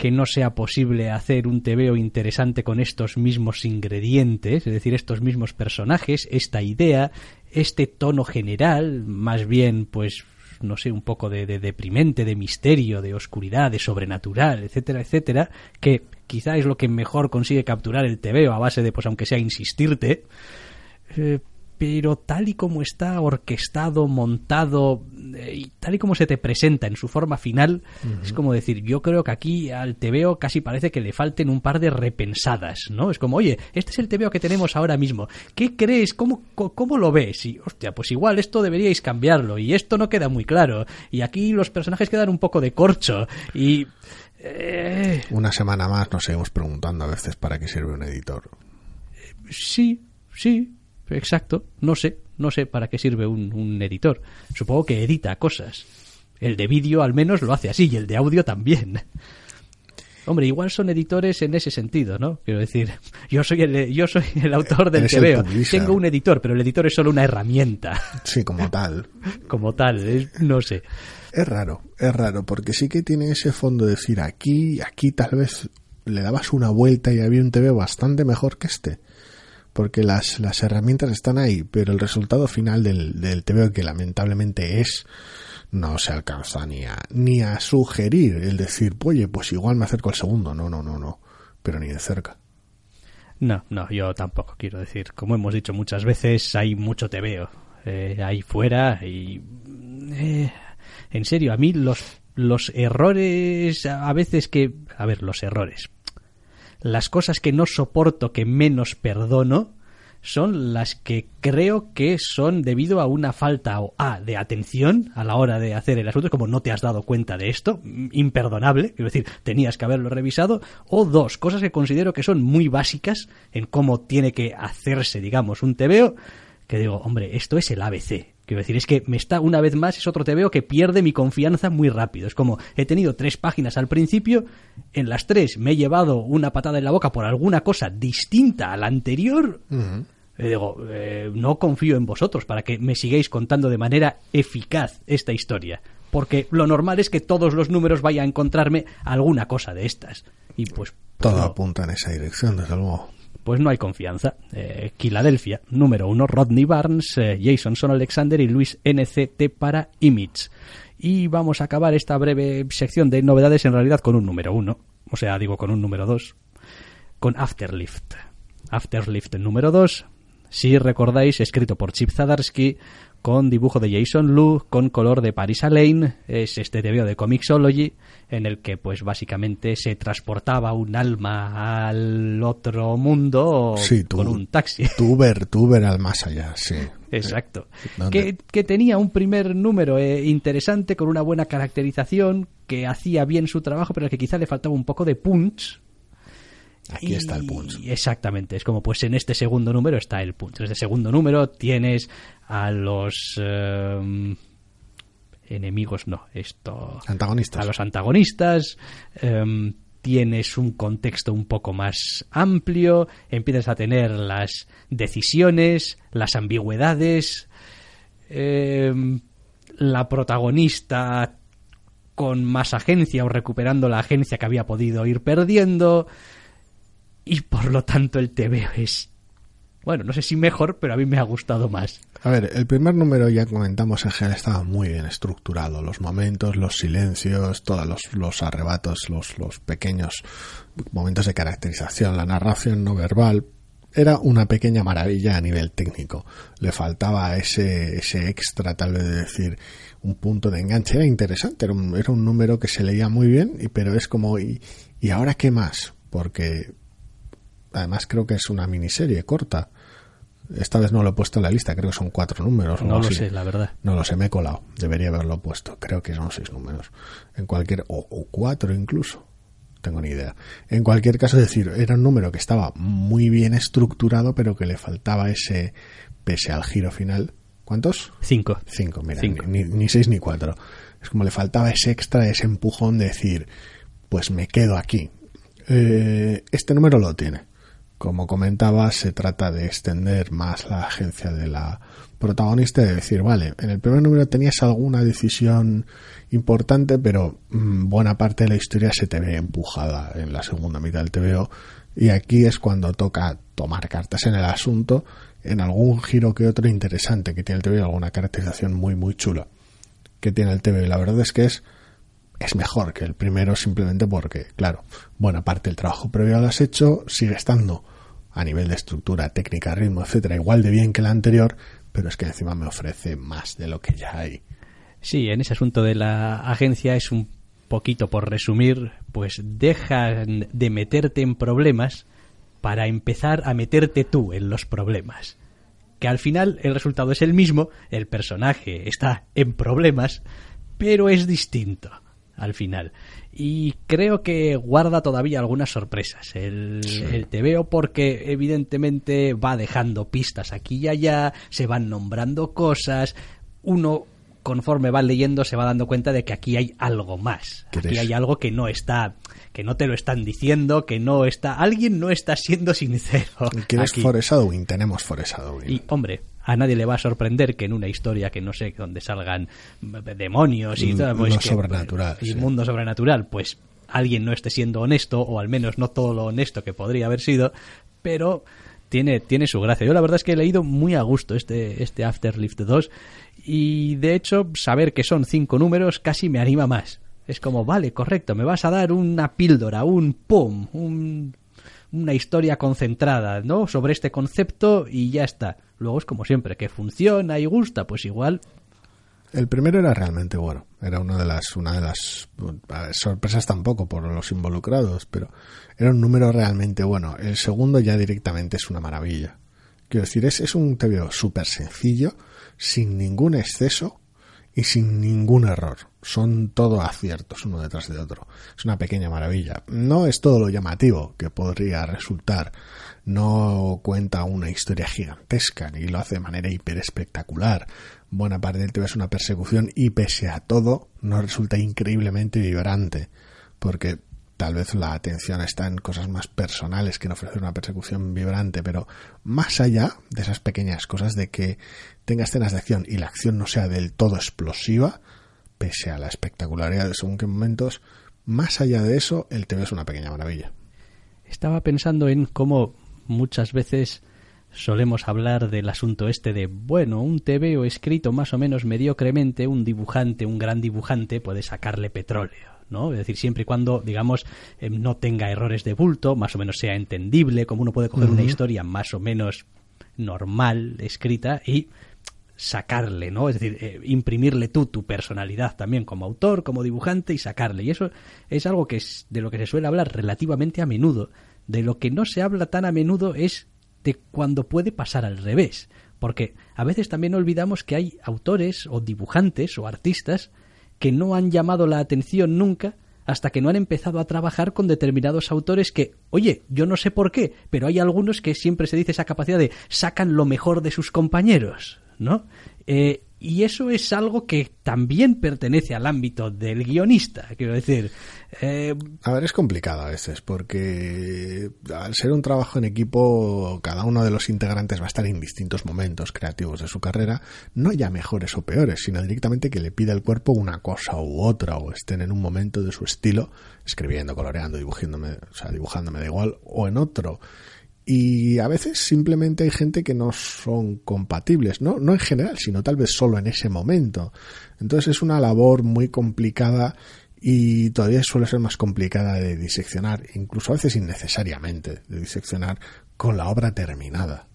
[SPEAKER 1] que no sea posible hacer un TVO interesante con estos mismos ingredientes, es decir, estos mismos personajes, esta idea, este tono general, más bien, pues, no sé, un poco de, deprimente, de misterio, de oscuridad, de sobrenatural, etcétera, etcétera, que quizá es lo que mejor consigue capturar el TVO a base de, pues, aunque sea insistirte, eh, pero tal y como está orquestado, montado, eh, y tal y como se te presenta en su forma final, es como decir, yo creo que aquí al TVO casi parece que le falten un par de repensadas, ¿no? Es como, oye, este es el TVO que tenemos ahora mismo, ¿qué crees? ¿Cómo, cómo lo ves? Y, hostia, pues igual esto deberíais cambiarlo, y esto no queda muy claro, y aquí los personajes quedan un poco de corcho, y... eh,
[SPEAKER 2] Una semana más nos seguimos preguntando a veces para qué sirve un editor.
[SPEAKER 1] Sí, sí, exacto. No sé, no sé para qué sirve un, un editor. Supongo que edita cosas. El de vídeo al menos lo hace así y el de audio también. Hombre, igual son editores en ese sentido, ¿no? Quiero decir, yo soy el, yo soy el autor del TVO.
[SPEAKER 2] publisher.
[SPEAKER 1] Tengo un editor, pero el editor es solo una herramienta,
[SPEAKER 2] Sí, como tal.
[SPEAKER 1] como tal. es- no sé.
[SPEAKER 2] Es raro, es raro, porque sí que tiene ese fondo de decir aquí, aquí tal vez le dabas una vuelta y había un TV bastante mejor que este. Porque las, las herramientas están ahí, pero el resultado final del, del TV que lamentablemente es, no se alcanza ni a, ni a sugerir el decir, oye, pues igual me acerco al segundo. No, no, no, no. Pero ni de cerca.
[SPEAKER 1] No, no, yo tampoco quiero decir. Como hemos dicho muchas veces, hay mucho TVO eh, ahí fuera y... eh, en serio, a mí los, los errores, a veces que... A ver, los errores. Las cosas que no soporto, que menos perdono, son las que creo que son debido a una falta o A de atención a la hora de hacer el asunto, es como no te has dado cuenta de esto, mm, imperdonable, quiero decir, tenías que haberlo revisado, o dos, cosas que considero que son muy básicas en cómo tiene que hacerse, digamos, un TVO, que digo, hombre, esto es el ABC. Quiero decir, es que me está, una vez más, es otro TVO que pierde mi confianza muy rápido. Es como, he tenido tres páginas al principio, en las tres me he llevado una patada en la boca por alguna cosa distinta a la anterior, digo, eh, no confío en vosotros para que me sigáis contando de manera eficaz esta historia. Porque lo normal es que todos los números vaya a encontrarme alguna cosa de estas. Y pues,
[SPEAKER 2] Todo
[SPEAKER 1] no,
[SPEAKER 2] apunta en esa dirección, desde luego.
[SPEAKER 1] Pues no hay confianza. Eh, Filadelfia, número uno, Rodney Barnes, eh, Jason Son Alexander y Luis NCT para Image. Y vamos a acabar esta breve sección de novedades en realidad con un número uno. O sea, digo con un número dos. Con Afterlift. Afterlift número 2, si recordáis, escrito por Chip Zadarsky, con dibujo de Jason Lu, con color de Paris Lane, es este TVO de Comixology, en el que pues básicamente se transportaba un alma al otro mundo
[SPEAKER 2] Sí, tú.
[SPEAKER 1] con un taxi.
[SPEAKER 2] Tuber, tuber al más allá, sí.
[SPEAKER 1] Exacto. Que, que tenía un primer número eh, interesante con una buena caracterización, que hacía bien su trabajo, pero que quizá le faltaba un poco de punch.
[SPEAKER 2] Aquí está el punch.
[SPEAKER 1] Exactamente, es como pues en este segundo número está el punch. En este segundo número tienes a los eh, enemigos, no, esto
[SPEAKER 2] Antagonistas.
[SPEAKER 1] a los antagonistas, em, tienes un contexto un poco más amplio, empiezas a tener las decisiones, las ambigüedades, em, la protagonista con más agencia o recuperando la agencia que había podido ir perdiendo y por lo tanto el TVO es bueno, no sé si mejor, pero a mí me ha gustado más.
[SPEAKER 2] A ver, el primer número ya comentamos en general estaba muy bien estructurado. Los momentos, los silencios, todos los, arrebatos, los, pequeños momentos de caracterización, la narración no verbal. Era una pequeña maravilla a nivel técnico. Le faltaba ese, extra, tal vez de decir, un punto de enganche. Era interesante, era un, número que se leía muy bien, y, pero es como, ¿y, ¿y ahora qué más? Porque además creo que es una miniserie corta. Esta vez no lo he puesto en la lista, creo que son cuatro números.
[SPEAKER 1] No lo
[SPEAKER 2] así.
[SPEAKER 1] sé, la verdad.
[SPEAKER 2] No lo sé, me he colado. Debería haberlo puesto. Creo que son seis números. En cualquier, o, o cuatro incluso. Tengo ni idea. En cualquier caso, es decir, era un número que estaba muy bien estructurado, pero que le faltaba ese, pese al giro final. ¿Cuántos?
[SPEAKER 1] Cinco.
[SPEAKER 2] Cinco, mira,
[SPEAKER 1] Cinco.
[SPEAKER 2] Ni, ni seis ni cuatro. Es como le faltaba ese extra, ese empujón de decir, pues me quedo aquí. Eh, este número lo tiene. Como comentaba, se trata de extender más la agencia de la protagonista y de decir, vale, en el primer número tenías alguna decisión importante, pero mm, buena parte de la historia se te ve empujada en la segunda mitad del TVO y aquí es cuando toca tomar cartas en el asunto en algún giro que otro interesante que tiene el TVO, alguna caracterización muy muy chula que tiene el TVO. La verdad es que es es mejor que el primero simplemente porque, claro, buena parte del trabajo previo lo has hecho, sigue estando a nivel de estructura, técnica, ritmo, etcétera, igual de bien que la anterior, pero es que encima me ofrece más de lo que ya hay.
[SPEAKER 1] Sí, en ese asunto de la agencia es un poquito por resumir, pues dejan de meterte en problemas para empezar a meterte tú en los problemas. Que al final el resultado es el mismo, el personaje está en problemas, pero es distinto al final. Y creo que guarda todavía algunas sorpresas el, el TVO porque evidentemente va dejando pistas aquí y allá, se van nombrando cosas, uno conforme va leyendo se va dando cuenta de que aquí hay algo más. Aquí hay algo que no está, que no te lo están diciendo, que no está, alguien no está siendo sincero.
[SPEAKER 2] ¿Quieres Foreshadowing? Tenemos Foreshadowing.
[SPEAKER 1] Y hombre, a nadie le va a sorprender que en una historia que no sé, donde salgan demonios y todo,
[SPEAKER 2] pues sobrenatural,
[SPEAKER 1] y mundo sobrenatural, pues alguien no esté siendo honesto, o al menos no todo lo honesto que podría haber sido, pero tiene, tiene su gracia. Yo la verdad es que he leído muy a gusto este, este Afterlift 2 y de hecho saber que son cinco números casi me anima más. Es como, vale, correcto, me vas a dar una píldora, un pum, una historia concentrada, ¿no? Sobre este concepto y ya está. Luego es como siempre, que funciona y gusta, pues igual.
[SPEAKER 2] El primero era realmente bueno. Era una de las, una de las sorpresas tampoco por los involucrados, pero era un número realmente bueno. El segundo ya directamente es una maravilla. Quiero decir, es, es un TVO súper sencillo, sin ningún exceso y sin ningún error. Son todo aciertos uno detrás de otro. Es una pequeña maravilla. No es todo lo llamativo que podría resultar. No cuenta una historia gigantesca ni lo hace de manera hiper espectacular. Buena parte del TV es una persecución y pese a todo no resulta increíblemente vibrante. Porque tal vez la atención está en cosas más personales que en ofrecer una persecución vibrante, pero más allá de esas pequeñas cosas de que tenga escenas de acción y la acción no sea del todo explosiva, pese a la espectacularidad de según qué momentos, más allá de eso, el TV es una pequeña maravilla.
[SPEAKER 1] Estaba pensando en cómo muchas veces solemos hablar del asunto este de, bueno, un TV o escrito más o menos mediocremente, un dibujante, un gran dibujante puede sacarle petróleo. ¿no? Es decir, siempre y cuando, digamos, eh, no tenga errores de bulto, más o menos sea entendible, como uno puede coger una historia más o menos normal escrita y sacarle, ¿no? Es decir, eh, imprimirle tú tu personalidad también como autor, como dibujante y sacarle. Y eso es algo que es de lo que se suele hablar relativamente a menudo. De lo que no se habla tan a menudo es de cuando puede pasar al revés. Porque a veces también olvidamos que hay autores o dibujantes o artistas que no han llamado la atención nunca hasta que no han empezado a trabajar con determinados autores que, oye, yo no sé por qué, pero hay algunos que siempre se dice esa capacidad de sacan lo mejor de sus compañeros, ¿no? Eh, y eso es algo que también pertenece al ámbito del guionista, quiero decir.
[SPEAKER 2] Eh, a ver, es complicado a veces, porque al ser un trabajo en equipo, cada uno de los integrantes va a estar en distintos momentos creativos de su carrera, no ya mejores o peores, sino directamente que le pida el cuerpo una cosa u otra, o estén en un momento de su estilo, escribiendo, coloreando, dibujándome, o sea, dibujándome da igual, o en otro y a veces simplemente hay gente que no son compatibles, ¿no? no en general, sino tal vez solo en ese momento. Entonces es una labor muy complicada y todavía suele ser más complicada de diseccionar, incluso a veces innecesariamente de diseccionar con la obra terminada.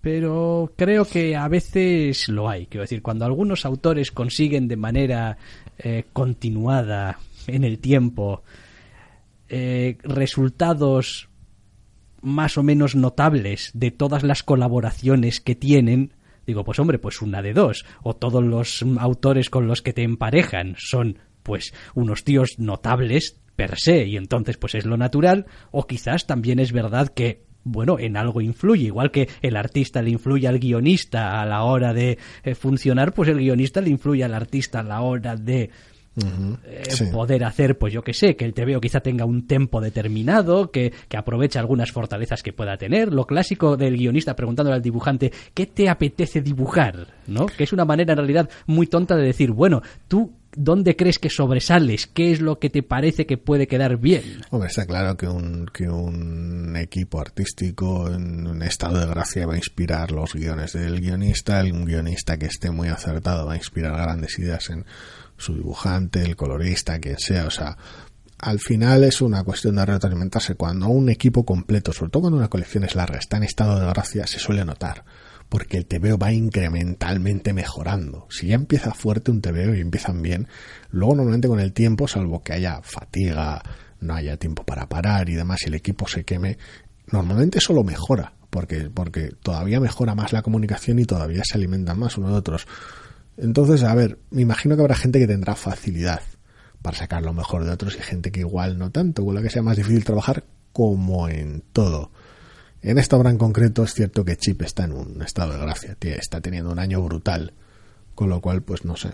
[SPEAKER 1] Pero creo que a veces lo hay, quiero decir, cuando algunos autores consiguen de manera eh, continuada en el tiempo eh, resultados más o menos notables de todas las colaboraciones que tienen, digo, pues hombre, pues una de dos, o todos los autores con los que te emparejan son pues unos tíos notables per se y entonces pues es lo natural, o quizás también es verdad que bueno, en algo influye, igual que el artista le influye al guionista a la hora de eh, funcionar, pues el guionista le influye al artista a la hora de eh, poder hacer, pues yo que sé, que el TVO quizá tenga un tempo determinado, que, que aproveche algunas fortalezas que pueda tener. Lo clásico del guionista preguntándole al dibujante, ¿qué te apetece dibujar? ¿No? Que es una manera en realidad muy tonta de decir, bueno, tú ¿dónde crees que sobresales? ¿Qué es lo que te parece que puede quedar bien?
[SPEAKER 2] Hombre, está claro que un, que un equipo artístico en un estado de gracia va a inspirar los guiones del guionista, un guionista que esté muy acertado va a inspirar grandes ideas en su dibujante, el colorista, quien sea, o sea, al final es una cuestión de retroalimentarse. Cuando un equipo completo, sobre todo cuando una colección es larga, está en estado de gracia, se suele notar. Porque el TVO va incrementalmente mejorando. Si ya empieza fuerte un TVO y empiezan bien, luego normalmente con el tiempo, salvo que haya fatiga, no haya tiempo para parar y demás, y el equipo se queme, normalmente solo mejora. Porque, porque todavía mejora más la comunicación y todavía se alimentan más unos de otros. Entonces, a ver, me imagino que habrá gente que tendrá facilidad para sacar lo mejor de otros y gente que igual no tanto, con la que sea más difícil trabajar como en todo. En esta obra en concreto es cierto que Chip está en un estado de gracia, está teniendo un año brutal, con lo cual pues no sé,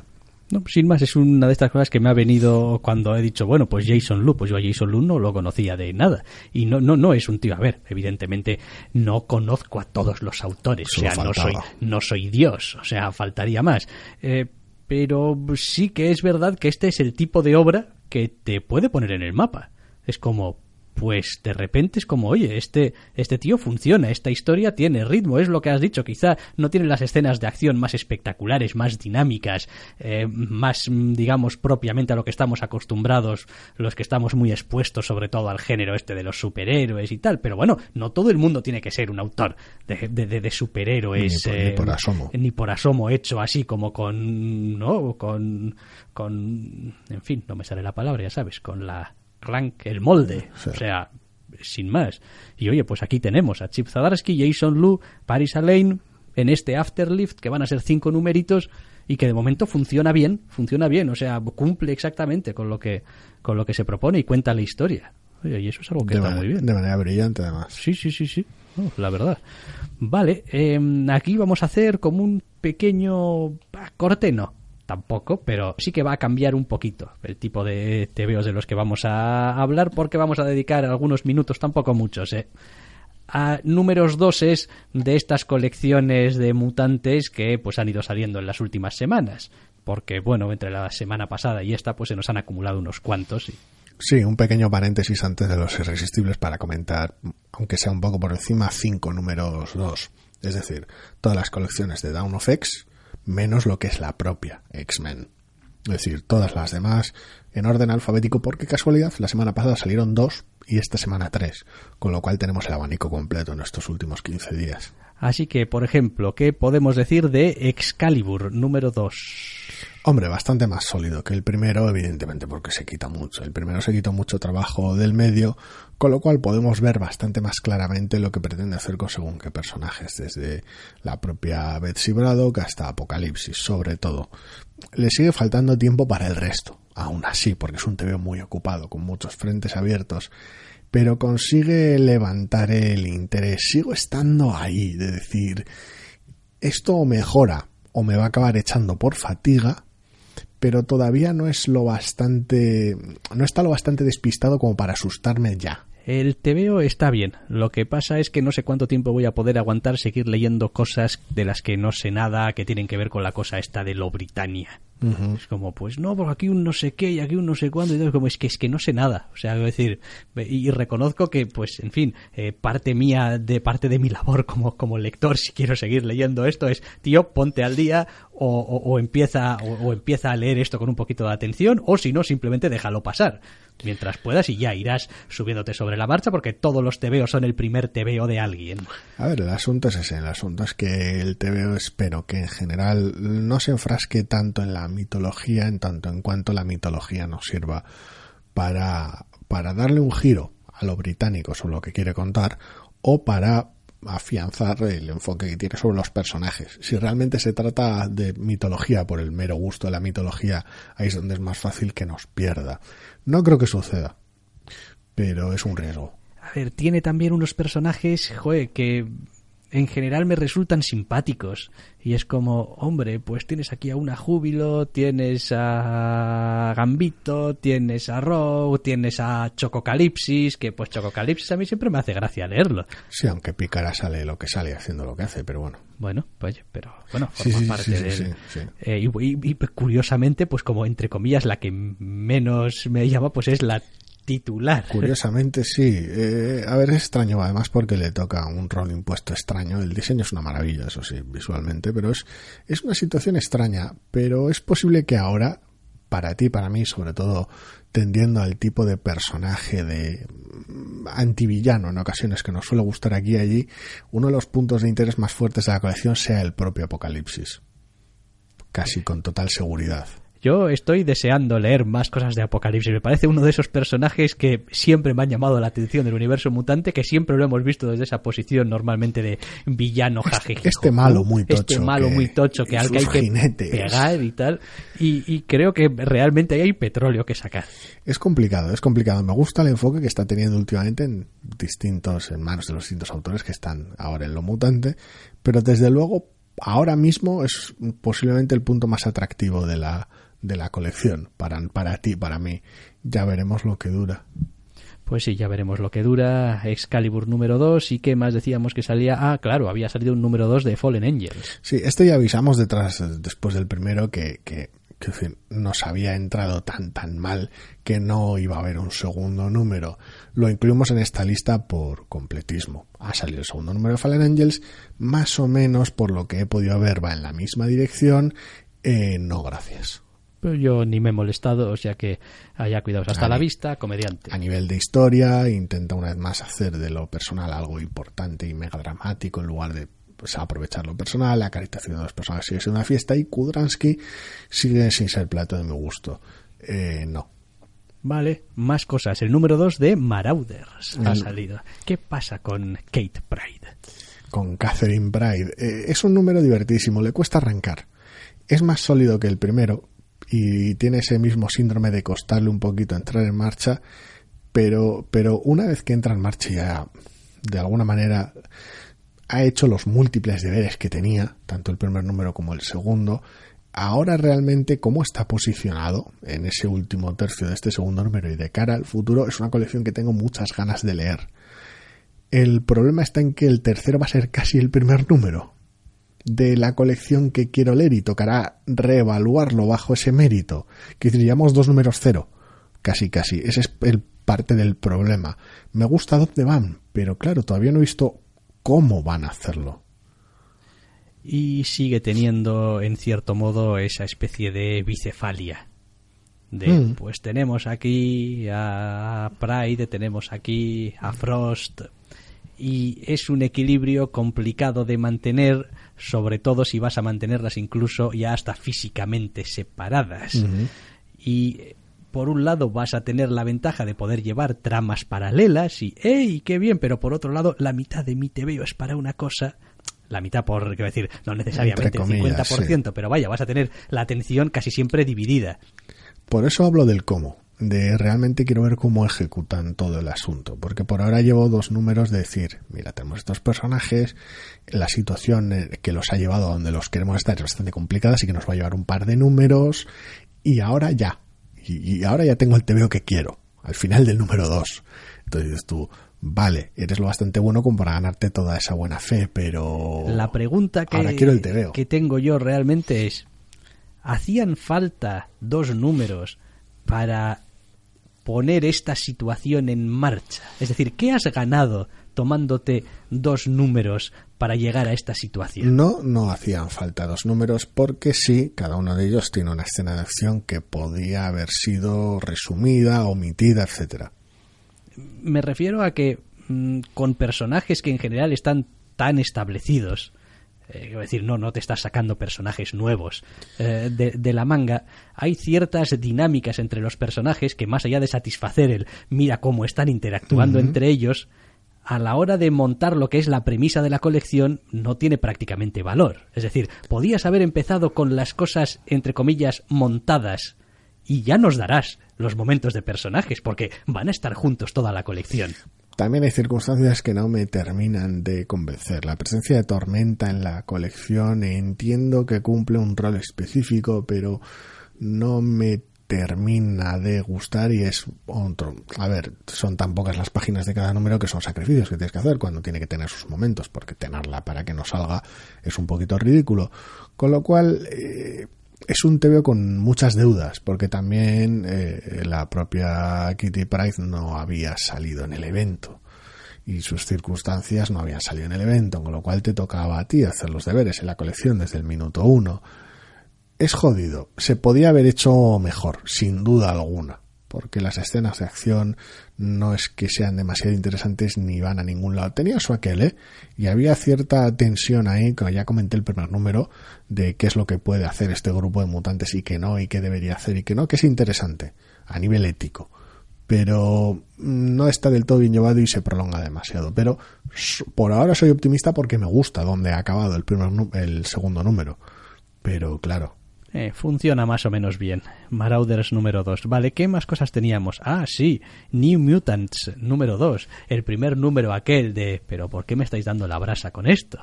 [SPEAKER 1] no, sin más, es una de estas cosas que me ha venido cuando he dicho, bueno, pues Jason Lu, pues yo a Jason Lu no lo conocía de nada. Y no, no, no es un tío, a ver, evidentemente no conozco a todos los autores, o sea, no soy, no soy Dios, o sea, faltaría más. Eh, pero sí que es verdad que este es el tipo de obra que te puede poner en el mapa. Es como, pues de repente es como, oye, este, este tío funciona, esta historia tiene ritmo, es lo que has dicho, quizá no tiene las escenas de acción más espectaculares, más dinámicas, eh, más, digamos, propiamente a lo que estamos acostumbrados, los que estamos muy expuestos sobre todo al género este de los superhéroes y tal, pero bueno, no todo el mundo tiene que ser un autor de, de, superhéroes.
[SPEAKER 2] Ni por, asomo.
[SPEAKER 1] Ni por asomo hecho así como con, ¿no? Con, con, en fin, no me sale la palabra, ya sabes, con la rank, el molde. O sea, sin más. Y oye, pues aquí tenemos a Chip Zadarsky, Jason Lu, Paris Alain en este Afterlift, que van a ser cinco numeritos y que de momento funciona bien, funciona bien, o sea, cumple exactamente con lo que, con lo que se propone y cuenta la historia. Oye, y eso es algo que está muy bien.
[SPEAKER 2] De manera brillante, además.
[SPEAKER 1] Sí, sí, sí, sí. la verdad. Vale, em, aquí vamos a hacer como un pequeño ah, corte, no tampoco, pero sí que va a cambiar un poquito el tipo de TVOs de los que vamos a hablar porque vamos a dedicar algunos minutos, tampoco muchos, ¿eh? a números doses de estas colecciones de mutantes que pues han ido saliendo en las últimas semanas porque bueno entre la semana pasada y esta pues se nos han acumulado unos cuantos
[SPEAKER 2] Sí, un pequeño paréntesis antes de los irresistibles para comentar, aunque sea un poco por encima, cinco números dos. Es decir, todas las colecciones de Down of X, menos lo que es la propia X-Men. Es decir, todas las demás en orden alfabético, porque casualidad, la semana pasada salieron dos y esta semana tres, con lo cual tenemos el abanico completo en estos últimos 15 días.
[SPEAKER 1] Así que, por ejemplo, ¿qué podemos decir de Excalibur número 2?
[SPEAKER 2] Hombre, bastante más sólido que el primero, evidentemente, porque se quita mucho. El primero se quitó mucho trabajo del medio, con lo cual podemos ver bastante más claramente lo que pretende hacer con según qué personajes, desde la propia Betsy Braddock hasta Apocalipsis, sobre todo. Le sigue faltando tiempo para el resto, aún así, porque es un TV muy ocupado, con muchos frentes abiertos, pero consigue levantar el interés. Sigo estando ahí, de decir, esto mejora o me va a acabar echando por fatiga, pero todavía no es lo bastante, no está lo bastante despistado como para asustarme ya.
[SPEAKER 1] El TVO está bien. Lo que pasa es que no sé cuánto tiempo voy a poder aguantar seguir leyendo cosas de las que no sé nada, que tienen que ver con la cosa esta de lo Britannia. Es como, pues no, porque aquí un no sé qué y aquí un no sé cuándo. Y todo, como es que es que no sé nada. O sea, decir, y reconozco que, pues, en fin, eh, parte mía, de parte de mi labor como, como lector, si quiero seguir leyendo esto, es, tío, ponte al día o, empieza, o, empieza a leer esto con un poquito de atención, o si no, simplemente déjalo pasar mientras puedas y ya irás subiéndote sobre la marcha porque todos los TVO son el primer TVO de alguien.
[SPEAKER 2] A ver, el asunto es ese, el asunto es que el TVO espero que en general no se enfrasque tanto en la mitología en tanto en cuanto la mitología nos sirva para, para darle un giro a lo británico sobre lo que quiere contar o para afianzar el enfoque que tiene sobre los personajes. Si realmente se trata de mitología por el mero gusto de la mitología, ahí es donde es más fácil que nos pierda. No creo que suceda, pero es un riesgo.
[SPEAKER 1] A ver, tiene también unos personajes, joder, que en general me resultan simpáticos. Y es como, hombre, pues tienes aquí a una Júbilo, tienes a Gambito, tienes a Rogue, tienes a Chococalipsis, que pues Chococalipsis a mí siempre me hace gracia leerlo.
[SPEAKER 2] Sí, aunque Pícara sale lo que sale haciendo lo que hace, pero bueno.
[SPEAKER 1] Bueno, pues, pero bueno, forma parte de eh, y, y, curiosamente, pues como entre comillas la que menos me llama, pues es la titular.
[SPEAKER 2] Curiosamente, sí. Eh, a ver, es extraño además porque le toca un rol impuesto extraño. El diseño es una maravilla, eso sí, visualmente, pero es, es una situación extraña. Pero es posible que ahora, para ti, para mí, sobre todo tendiendo al tipo de personaje de mm, antivillano en ocasiones que nos suele gustar aquí y allí, uno de los puntos de interés más fuertes de la colección sea el propio Apocalipsis. Casi con total seguridad.
[SPEAKER 1] Yo estoy deseando leer más cosas de Apocalipsis. Me parece uno de esos personajes que siempre me han llamado la atención del universo mutante, que siempre lo hemos visto desde esa posición normalmente de villano
[SPEAKER 2] jajeje. Este malo muy tocho.
[SPEAKER 1] Este malo muy tocho que al que hay que pegar y tal. Y, creo que realmente hay petróleo que sacar.
[SPEAKER 2] Es complicado, es complicado. Me gusta el enfoque que está teniendo últimamente en distintos, en manos de los distintos autores que están ahora en lo mutante, pero desde luego ahora mismo es posiblemente el punto más atractivo de la de la colección para, para ti, para mí. Ya veremos lo que dura.
[SPEAKER 1] Pues sí, ya veremos lo que dura. Excalibur número 2 y qué más decíamos que salía. Ah, claro, había salido un número 2 de Fallen Angels.
[SPEAKER 2] Sí, este ya avisamos detrás, después del primero que, que, que nos había entrado tan tan mal que no iba a haber un segundo número. Lo incluimos en esta lista por completismo. Ha salido el segundo número de Fallen Angels, más o menos por lo que he podido ver va en la misma dirección. Eh, no, gracias.
[SPEAKER 1] Pero yo ni me he molestado, o sea que haya cuidados. Hasta la vista, comediante.
[SPEAKER 2] A nivel de historia, intenta una vez más hacer de lo personal algo importante y mega dramático en lugar de pues, aprovechar lo personal. La caritación de los personajes sigue siendo una fiesta y Kudransky sigue sin ser plato de mi gusto. Eh, no.
[SPEAKER 1] Vale, más cosas. El número 2 de Marauders ha salido. ¿Qué pasa con Kate Pride?
[SPEAKER 2] Con Catherine Pride. Eh, es un número divertísimo, le cuesta arrancar. Es más sólido que el primero, y tiene ese mismo síndrome de costarle un poquito entrar en marcha, pero, pero una vez que entra en marcha ya de alguna manera ha hecho los múltiples deberes que tenía, tanto el primer número como el segundo, ahora realmente cómo está posicionado en ese último tercio de este segundo número y de cara al futuro es una colección que tengo muchas ganas de leer. El problema está en que el tercero va a ser casi el primer número de la colección que quiero leer y tocará reevaluarlo bajo ese mérito. Que diríamos dos números cero. Casi, casi. Ese es el parte del problema. Me gusta dónde van, pero claro, todavía no he visto cómo van a hacerlo.
[SPEAKER 1] Y sigue teniendo, en cierto modo, esa especie de bicefalia. De, mm. pues tenemos aquí a Pride, tenemos aquí a Frost, y es un equilibrio complicado de mantener sobre todo si vas a mantenerlas incluso ya hasta físicamente separadas. Y por un lado vas a tener la ventaja de poder llevar tramas paralelas y ¡ey, qué bien! Pero por otro lado, la mitad de mi veo es para una cosa la mitad por, quiero decir, no necesariamente el 50%, pero vaya, vas a tener la atención casi siempre dividida.
[SPEAKER 2] Por eso hablo del cómo de realmente quiero ver cómo ejecutan todo el asunto, porque por ahora llevo dos números de decir, mira, tenemos estos personajes, la situación eh, que los ha llevado a donde los queremos estar es bastante complicada, así que nos va a llevar un par de números, y ahora ya, y, ahora ya tengo el TVO que quiero, al final del número dos. Entonces dices tú, vale, eres lo bastante bueno como para ganarte toda esa buena fe, pero...
[SPEAKER 1] La pregunta que,
[SPEAKER 2] quiero el
[SPEAKER 1] que tengo yo realmente es, ¿hacían falta dos números para poner esta situación en marcha? Es decir, ¿qué has ganado tomándote dos números para llegar a esta situación?
[SPEAKER 2] No, no hacían falta dos números porque sí, cada uno de ellos tiene una escena de acción que podía haber sido resumida, omitida, etcétera.
[SPEAKER 1] Me refiero a que mm, con personajes que en general están tan establecidos, eh, decir, no, no te estás sacando personajes nuevos eh, de, la manga, hay ciertas dinámicas entre los personajes que más allá de satisfacer el mira cómo están interactuando entre ellos, a la hora de montar lo que es la premisa de la colección no tiene prácticamente valor. Es decir, podías haber empezado con las cosas, entre comillas, montadas y ya nos darás los momentos de personajes porque van a estar juntos toda la colección.
[SPEAKER 2] También hay circunstancias que no me terminan de convencer. La presencia de Tormenta en la colección entiendo que cumple un rol específico, pero no me termina de gustar y es otro. A ver, son tan pocas las páginas de cada número que son sacrificios que tienes que hacer cuando tiene que tener sus momentos, porque tenerla para que no salga es un poquito ridículo. Con lo cual, eh, es un TVO con muchas deudas, porque también eh, la propia Kitty Price no había salido en el evento y sus circunstancias no habían salido en el evento, con lo cual te tocaba a ti hacer los deberes en la colección desde el minuto uno. es jodido. Se podía haber hecho mejor, sin duda alguna. Porque las escenas de acción no es que sean demasiado interesantes ni van a ningún lado. Tenía su aquel, ¿eh? Y había cierta tensión ahí, como ya comenté el primer número, de qué es lo que puede hacer este grupo de mutantes y qué no, y qué debería hacer y qué no, que es interesante a nivel ético pero no está del todo bien llevado y se prolonga demasiado. Pero por ahora soy optimista porque me gusta donde ha acabado el, el segundo número. Pero claro.
[SPEAKER 1] Eh, funciona más o menos bien. Marauders número 2. Vale, ¿qué más cosas teníamos? Ah, sí, New Mutants número 2. El primer número aquel de... Pero ¿por qué me estáis dando la brasa con esto?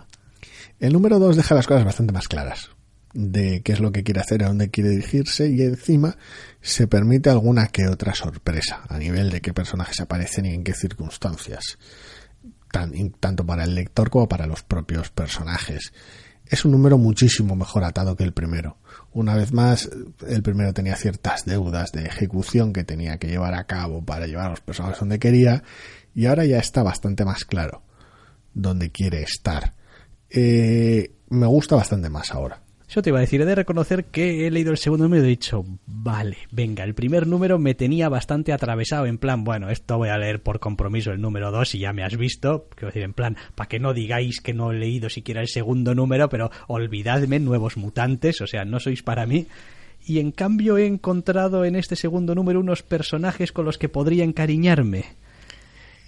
[SPEAKER 2] El número 2 deja las cosas bastante más claras de qué es lo que quiere hacer, a dónde quiere dirigirse y encima se permite alguna que otra sorpresa a nivel de qué personajes aparecen y en qué circunstancias, tanto para el lector como para los propios personajes. Es un número muchísimo mejor atado que el primero. Una vez más, el primero tenía ciertas deudas de ejecución que tenía que llevar a cabo para llevar a los personajes donde quería y ahora ya está bastante más claro dónde quiere estar. Eh, me gusta bastante más ahora.
[SPEAKER 1] Yo te iba a decir, he de reconocer que he leído el segundo número y he dicho, vale, venga, el primer número me tenía bastante atravesado, en plan, bueno, esto voy a leer por compromiso el número 2 y ya me has visto, quiero decir, en plan, para que no digáis que no he leído siquiera el segundo número, pero olvidadme, nuevos mutantes, o sea, no sois para mí. Y en cambio he encontrado en este segundo número unos personajes con los que podría encariñarme.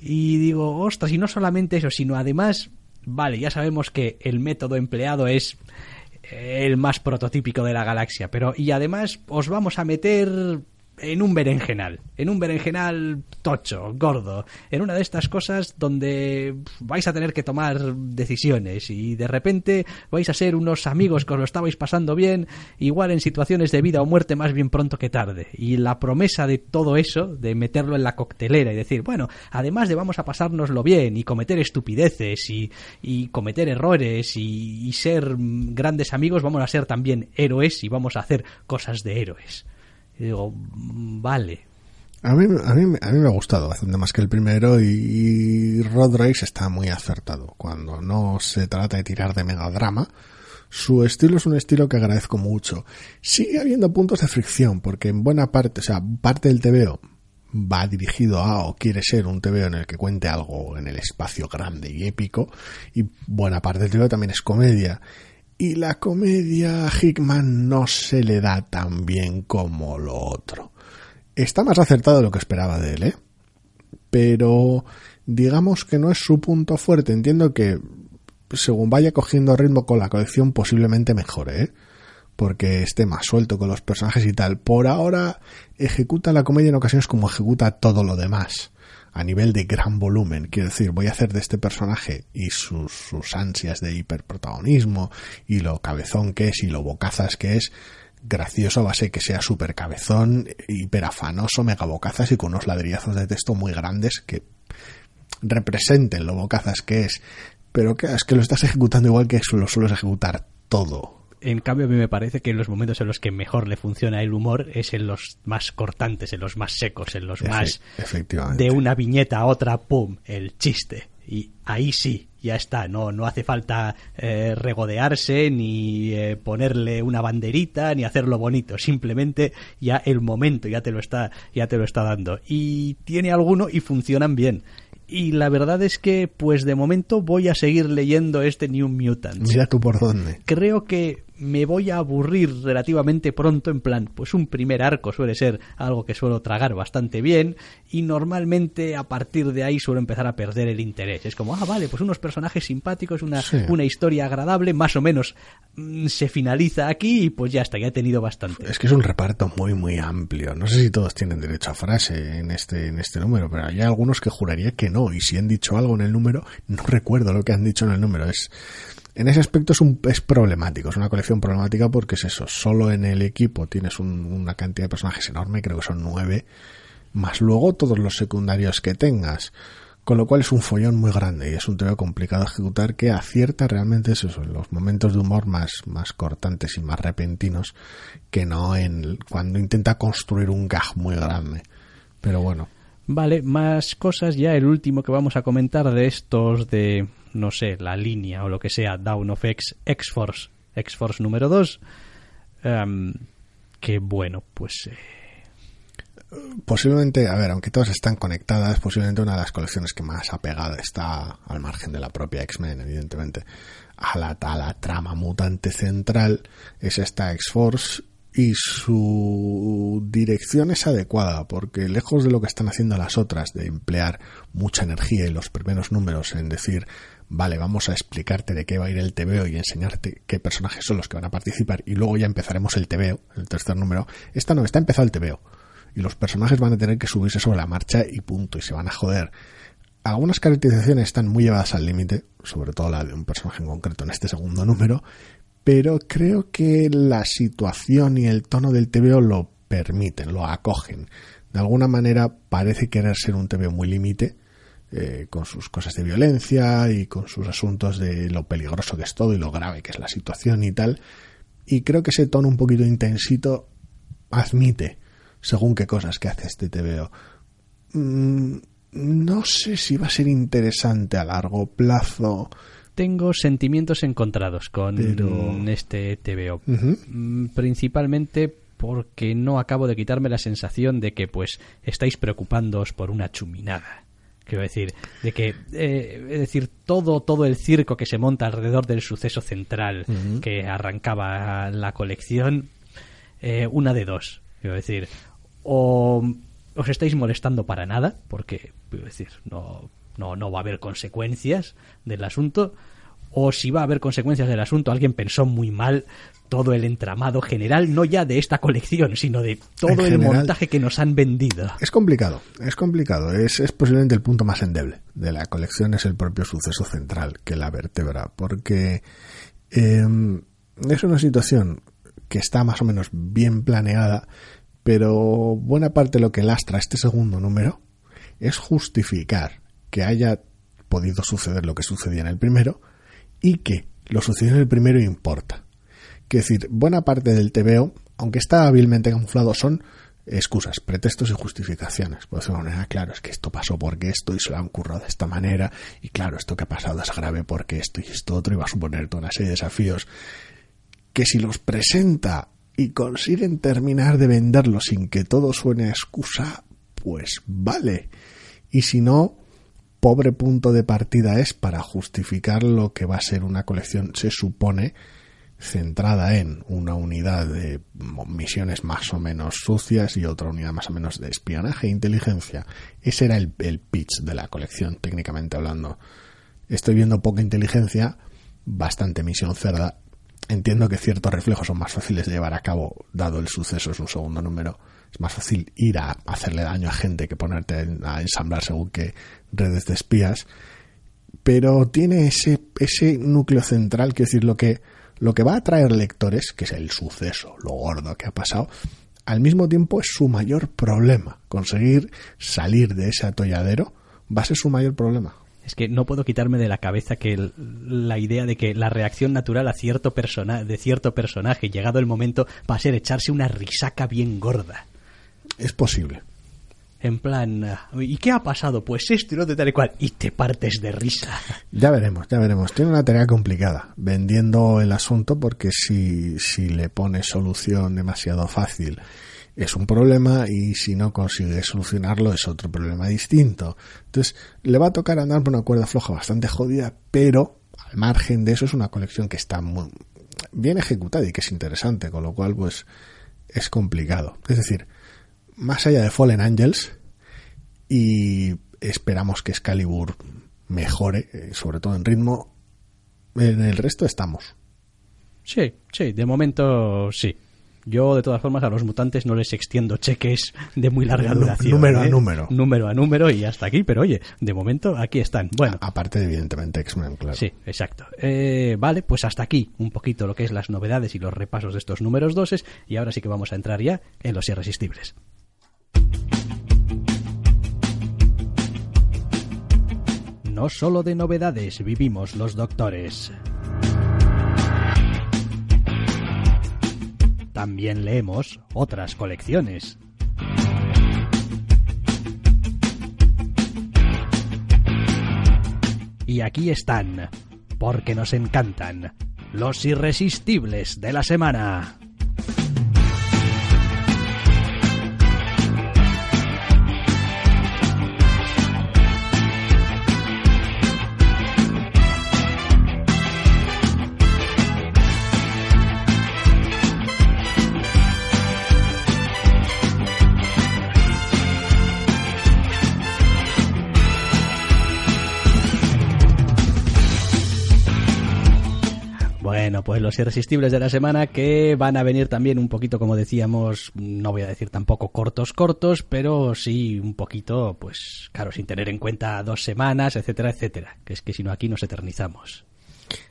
[SPEAKER 1] Y digo, ostras, y no solamente eso, sino además, vale, ya sabemos que el método empleado es el más prototípico de la galaxia. Pero, y además, os vamos a meter en un berenjenal, en un berenjenal tocho, gordo, en una de estas cosas donde vais a tener que tomar decisiones y de repente vais a ser unos amigos que os lo estabais pasando bien, igual en situaciones de vida o muerte más bien pronto que tarde. Y la promesa de todo eso, de meterlo en la coctelera y decir, bueno, además de vamos a pasárnoslo bien y cometer estupideces y, cometer errores y ser grandes amigos, vamos a ser también héroes y vamos a hacer cosas de héroes. Y digo, vale.
[SPEAKER 2] A mí, a, mí, a mí me ha gustado bastante más que el primero y, Rod Race está muy acertado. Cuando no se trata de tirar de megadrama, su estilo es un estilo que agradezco mucho. Sigue habiendo puntos de fricción, porque en buena parte, o sea, parte del TVO va dirigido a o quiere ser un TVO en el que cuente algo en el espacio grande y épico, y buena parte del TVO también es comedia y la comedia Hickman no se le da tan bien como lo otro. Está más acertado de lo que esperaba de él, ¿eh? Pero digamos que no es su punto fuerte. Entiendo que según vaya cogiendo ritmo con la colección posiblemente mejore, ¿eh? Porque esté más suelto con los personajes y tal. Por ahora ejecuta la comedia en ocasiones como ejecuta todo lo demás a nivel de gran volumen. Quiero decir, voy a hacer de este personaje y sus, sus ansias de hiperprotagonismo y lo cabezón que es y lo bocazas que es, gracioso va a ser que sea súper cabezón, hiperafanoso, megabocazas y con unos ladrillazos de texto muy grandes que representen lo bocazas que es. Pero que es que lo estás ejecutando igual que lo sueles ejecutar todo
[SPEAKER 1] en cambio, a mí me parece que en los momentos en los que mejor le funciona el humor es en los más cortantes, en los más secos, en los más
[SPEAKER 2] efectivamente.
[SPEAKER 1] de una viñeta a otra, pum, el chiste. Y ahí sí, ya está, no, no hace falta eh, regodearse, ni eh, ponerle una banderita, ni hacerlo bonito, simplemente ya el momento ya te lo está, ya te lo está dando. Y tiene alguno y funcionan bien y la verdad es que pues de momento voy a seguir leyendo este New Mutants.
[SPEAKER 2] Mira tú por dónde.
[SPEAKER 1] Creo que me voy a aburrir relativamente pronto, en plan, pues un primer arco suele ser algo que suelo tragar bastante bien y normalmente a partir de ahí suelo empezar a perder el interés. Es como, ah, vale, pues unos personajes simpáticos, una, una historia agradable, más o menos mm, se finaliza aquí y pues ya está, ya he tenido bastante.
[SPEAKER 2] Es que es un reparto muy, muy amplio. No sé si todos tienen derecho a frase en este, en este número, pero hay algunos que juraría que no y si han dicho algo en el número, no recuerdo lo que han dicho en el número. Es en ese aspecto es, un, es problemático, es una colección problemática porque es eso, solo en el equipo tienes una cantidad de personajes enorme, creo que son nueve, más luego todos los secundarios que tengas, con lo cual es un follón muy grande y es un tema complicado de ejecutar que acierta realmente eso, en los momentos de humor más, más cortantes y más repentinos que no en cuando intenta construir un gag muy grande. Pero bueno.
[SPEAKER 1] Vale, más cosas ya. El último que vamos a comentar de estos de no sé, la línea o lo que sea, Down of X, X-Force, X-Force número 2. em, que bueno, pues... Eh,
[SPEAKER 2] posiblemente, a ver, aunque todas están conectadas, posiblemente una de las colecciones que más apegada está al margen de la propia X-Men, evidentemente, a la, a la trama mutante central, es esta X-Force y su dirección es adecuada porque lejos de lo que están haciendo las otras de emplear mucha energía y los primeros números en decir vale vamos a explicarte de qué va a ir el TVO y enseñarte qué personajes son los que van a participar y luego ya empezaremos el TVO el tercer número esta no está empezado el TVO y los personajes van a tener que subirse sobre la marcha y punto y se van a joder. Algunas caracterizaciones están muy llevadas al límite sobre todo la de un personaje en concreto en este segundo número pero creo que la situación y el tono del TVO lo permiten, lo acogen. De alguna manera parece querer ser un TVO muy límite, eh, con sus cosas de violencia y con sus asuntos de lo peligroso que es todo y lo grave que es la situación y tal. Y creo que ese tono un poquito intensito admite según qué cosas que hace este TVO. Mm, no sé si va a ser interesante a largo plazo
[SPEAKER 1] tengo sentimientos encontrados con este TVO. Mm, principalmente porque no acabo de quitarme la sensación de que pues estáis preocupándoos por una chuminada. Quiero decir, de que, eh, es decir, todo, todo el circo que se monta alrededor del suceso central que arrancaba la colección, eh, una de dos. Quiero decir, o os estáis molestando para nada, porque, quiero decir, no, no, no va a haber consecuencias del asunto, o si va a haber consecuencias del asunto, alguien pensó muy mal todo el entramado general, no ya de esta colección, sino de todo el montaje que nos han vendido.
[SPEAKER 2] Es complicado, es complicado, es, es, posiblemente el punto más endeble de la colección, es el propio suceso central que la vertebra, porque em, es una situación que está más o menos bien planeada, pero buena parte de lo que lastra este segundo número es justificar que haya podido suceder lo que sucedía en el primero y que lo sucedido en el primero importa. Es decir, buena parte del TVO, aunque está hábilmente camuflado, son excusas, pretextos y justificaciones. Por decirlo de manera, claro, es que esto pasó porque esto y se lo han currado de esta manera, y claro, esto que ha pasado es grave porque esto y esto otro, y va a suponer toda una serie de desafíos que si los presenta y consiguen terminar de venderlo sin que todo suene excusa, pues vale. Y si no, pobre punto de partida es para justificar lo que va a ser una colección, se supone, centrada en una unidad de misiones más o menos sucias y otra unidad más o menos de espionaje e inteligencia. Ese era el, el pitch de la colección, técnicamente hablando. Estoy viendo poca inteligencia, bastante misión cerda. Entiendo que ciertos reflejos son más fáciles de llevar a cabo, dado el suceso es un segundo número es más fácil ir a hacerle daño a gente que ponerte a ensamblar según qué redes de espías. Pero tiene ese, ese núcleo central, que decir, lo que, lo que va a atraer lectores, que es el suceso, lo gordo que ha pasado, al mismo tiempo es su mayor problema. Conseguir salir de ese atolladero va a ser su mayor problema.
[SPEAKER 1] Es que no puedo quitarme de la cabeza que la idea de que la reacción natural a cierto persona, de cierto personaje, llegado el momento, va a ser echarse una risaca bien gorda.
[SPEAKER 2] Es posible.
[SPEAKER 1] En plan, ¿y qué ha pasado? Pues esto y lo de tal y cual. Y te partes de risa.
[SPEAKER 2] Ya veremos, ya veremos. Tiene una tarea complicada vendiendo el asunto porque si, si le pone solución demasiado fácil es un problema y si no consigue solucionarlo es otro problema distinto. Entonces le va a tocar andar por una cuerda floja bastante jodida, pero al margen de eso es una colección que está muy bien ejecutada y que es interesante, con lo cual pues es complicado. Es decir, más allá de Fallen Angels y esperamos que Excalibur mejore, eh, sobre todo en ritmo. En el resto estamos.
[SPEAKER 1] Sí, sí, de momento sí. Yo, de todas formas, a los mutantes no les extiendo cheques de muy larga duración.
[SPEAKER 2] Número a ¿eh? número.
[SPEAKER 1] Número a número y hasta aquí, pero oye, de momento aquí están. Bueno.
[SPEAKER 2] aparte, evidentemente, X-Men, claro.
[SPEAKER 1] Sí, exacto. Eh, vale, pues hasta aquí un poquito lo que es las novedades y los repasos de estos números doses y ahora sí que vamos a entrar ya en los irresistibles. No solo de novedades vivimos los doctores. También leemos otras colecciones. Y aquí están, porque nos encantan, los irresistibles de la semana. Pues los irresistibles de la semana que van a venir también un poquito, como decíamos, no voy a decir tampoco cortos, cortos, pero sí un poquito, pues claro, sin tener en cuenta dos semanas, etcétera, etcétera. Que es que si no aquí nos eternizamos.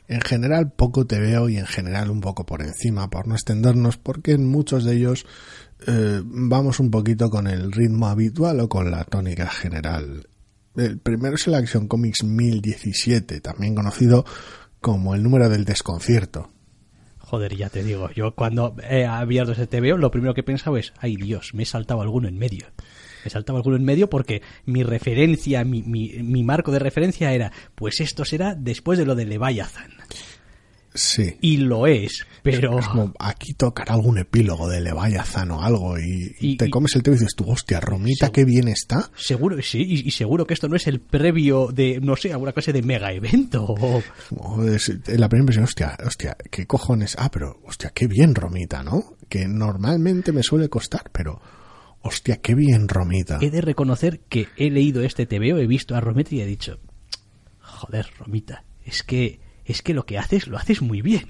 [SPEAKER 2] En general poco te veo y en general un poco por encima, por no extendernos, porque en muchos de ellos eh, vamos un poquito con el ritmo habitual o con la tónica general. El primero es el Action Comics 1017, también conocido como el número del desconcierto.
[SPEAKER 1] Joder, ya te digo, yo cuando he abierto ese TVO, lo primero que he pensado es, ay Dios, me he saltado alguno en medio. Me he saltado alguno en medio porque mi referencia, mi, mi, mi marco de referencia era, pues esto será después de lo de Leviathan.
[SPEAKER 2] Sí.
[SPEAKER 1] Y lo es, pero...
[SPEAKER 2] Es como, aquí tocará algún epílogo de Leviathan o algo y, y
[SPEAKER 1] Y-
[SPEAKER 2] te comes el tema y dices tú, hostia, Romita, qué bien está.
[SPEAKER 1] Seguro, sí, y, y seguro que esto no es el previo de, no sé, alguna clase de mega evento. o-
[SPEAKER 2] O es- La primera impresión, hostia, hostia, qué cojones. Ah, pero, hostia, qué bien Romita, ¿no? Que normalmente me suele costar, pero, hostia, qué bien Romita.
[SPEAKER 1] He de reconocer que he leído este TVO, he visto a Romita y he dicho, joder, Romita, es que, es que lo que haces lo haces muy bien.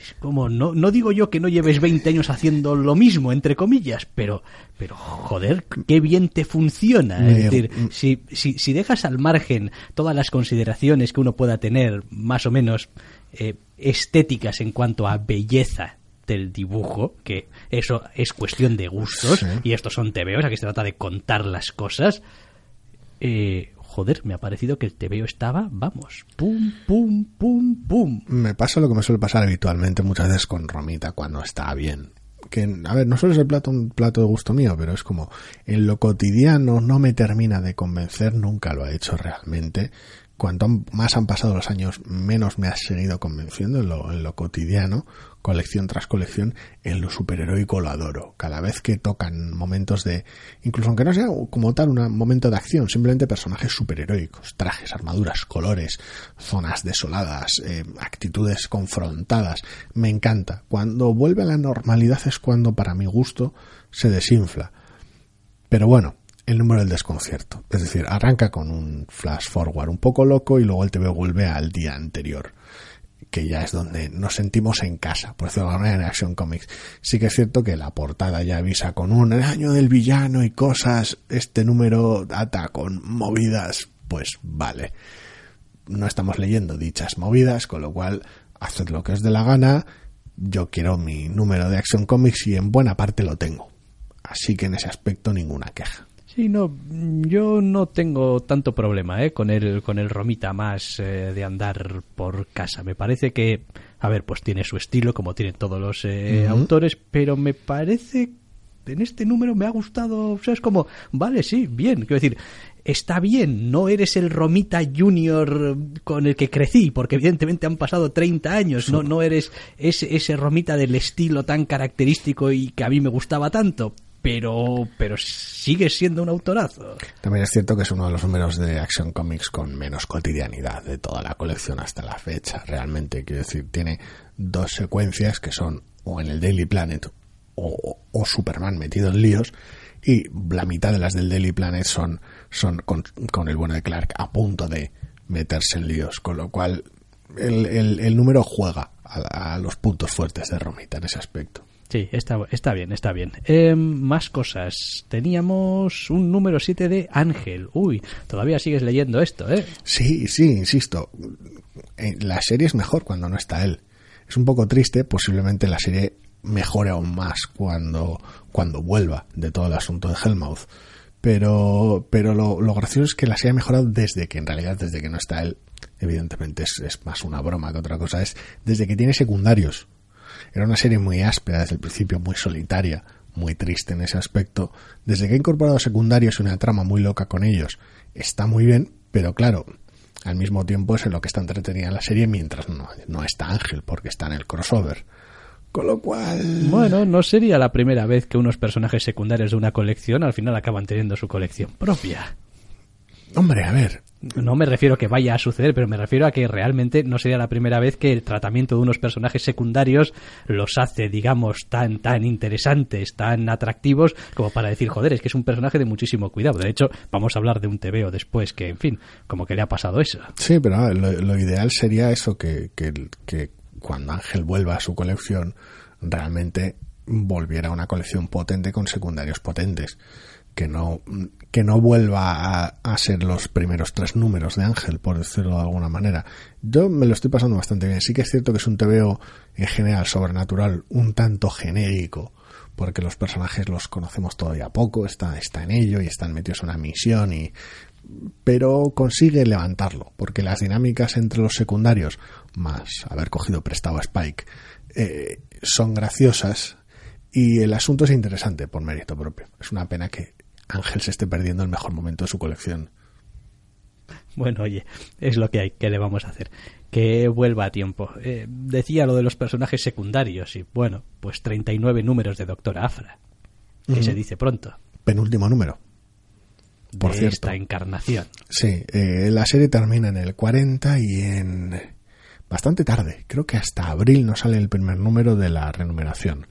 [SPEAKER 1] Es como, no, no digo yo que no lleves 20 años haciendo lo mismo, entre comillas, pero, pero joder, qué bien te funciona.
[SPEAKER 2] Me-
[SPEAKER 1] Es decir, si, si, si dejas al margen todas las consideraciones que uno pueda tener, más o menos eh, estéticas en cuanto a belleza del dibujo, que eso es cuestión de gustos,
[SPEAKER 2] Sí.
[SPEAKER 1] y estos son TVOs, aquí se trata de contar las cosas. Eh, joder, me ha parecido que el TVO estaba, vamos, pum, pum, pum, pum.
[SPEAKER 2] Me pasa lo que me suele pasar habitualmente muchas veces con Romita cuando está bien. Que, a ver, no suele ser plato, un plato de gusto mío, pero es como en lo cotidiano no me termina de convencer, nunca lo ha hecho realmente. Cuanto más han pasado los años, menos me ha seguido convenciendo en lo, en lo cotidiano, colección tras colección, en lo superheroico lo adoro. Cada vez que tocan momentos de, incluso aunque no sea como tal un momento de acción, simplemente personajes superheroicos, trajes, armaduras, colores, zonas desoladas, eh, actitudes confrontadas, me encanta. Cuando vuelve a la normalidad es cuando, para mi gusto, se desinfla. Pero bueno, el número del desconcierto. Es decir, arranca con un flash forward un poco loco y luego el TV vuelve al día anterior. Que ya es donde nos sentimos en casa, por decirlo de alguna manera, en Action Comics. Sí que es cierto que la portada ya avisa con un año del villano y cosas. Este número data con movidas. Pues vale. No estamos leyendo dichas movidas, con lo cual haced lo que os dé la gana. Yo quiero mi número de Action Comics y en buena parte lo tengo. Así que en ese aspecto ninguna queja.
[SPEAKER 1] Sí, no, yo no tengo tanto problema ¿eh? con el con el Romita más eh, de andar por casa. Me parece que, a ver, pues tiene su estilo como tienen todos los eh, autores, pero me parece en este número me ha gustado, o sea, es como, vale, sí, bien, quiero decir, está bien, no eres el Romita Junior con el que crecí, porque evidentemente han pasado 30 años, no, no eres ese, ese Romita del estilo tan característico y que a mí me gustaba tanto, pero, pero sigues siendo un autorazo.
[SPEAKER 2] También es cierto que es uno de los números de Action Comics con menos cotidianidad de toda la colección hasta la fecha. Realmente, quiero decir, tiene dos secuencias que son o en el Daily Planet o, Superman metido en líos y la mitad de las del Daily Planet son, son con, el bueno de Clark a punto de meterse en líos, con lo cual el, el- número juega a los puntos fuertes de Romita en ese aspecto.
[SPEAKER 1] Sí, está, está bien, está bien. Eh, más cosas. Teníamos un número 7 de Ángel. Uy, todavía sigues leyendo esto, ¿eh?
[SPEAKER 2] Sí, sí, insisto. eh, La serie es mejor cuando no está él. Es un poco triste, posiblemente la serie mejore aún más cuando, cuando vuelva de todo el asunto de Hellmouth. Pero, pero lo, lo gracioso es que la serie ha mejorado desde que, en realidad, desde que no está él. Evidentemente es, es más una broma que otra cosa. Es desde que tiene secundarios. Era una serie muy áspera desde el principio, muy solitaria, muy triste en ese aspecto. Desde que ha incorporado secundarios y una trama muy loca con ellos, está muy bien, pero claro, al mismo tiempo es en lo que está entretenida la serie mientras no, no está Ángel, porque está en el crossover. Con lo cual...
[SPEAKER 1] Bueno, no sería la primera vez que unos personajes secundarios de una colección al final acaban teniendo su colección propia.
[SPEAKER 2] Hombre, a ver,
[SPEAKER 1] No me refiero a que vaya a suceder, pero me refiero a que realmente no sería la primera vez que el tratamiento de unos personajes secundarios los hace, digamos, tan, tan interesantes, tan atractivos, como para decir, joder, es que es un personaje de muchísimo cuidado. De hecho, vamos a hablar de un TVO después, que, en fin, como que le ha pasado eso.
[SPEAKER 2] Sí, pero a ver, lo, lo ideal sería eso, que, que, que cuando Ángel vuelva a su colección, realmente volviera a una colección potente con secundarios potentes. Que no, que no vuelva a, ser los primeros tres números de Ángel, por decirlo de alguna manera. Yo me lo estoy pasando bastante bien. Sí que es cierto que es un TVO en general sobrenatural un tanto genérico, porque los personajes los conocemos todavía poco, está, está en ello y están metidos en una misión y pero consigue levantarlo, porque las dinámicas entre los secundarios, más haber cogido prestado a Spike, eh, son graciosas y el asunto es interesante por mérito propio. Es una pena que Ángel se esté perdiendo el mejor momento de su colección.
[SPEAKER 1] Bueno, oye, es lo que hay, ¿qué le vamos a hacer? Que vuelva a tiempo. Eh, decía lo de los personajes secundarios y bueno, pues 39 números de Doctor Afra, que uh -huh. se dice pronto.
[SPEAKER 2] Penúltimo número
[SPEAKER 1] por de cierto. esta encarnación.
[SPEAKER 2] Sí, eh, la serie termina en el 40 y en bastante tarde, creo que hasta abril no sale el primer número de la renumeración.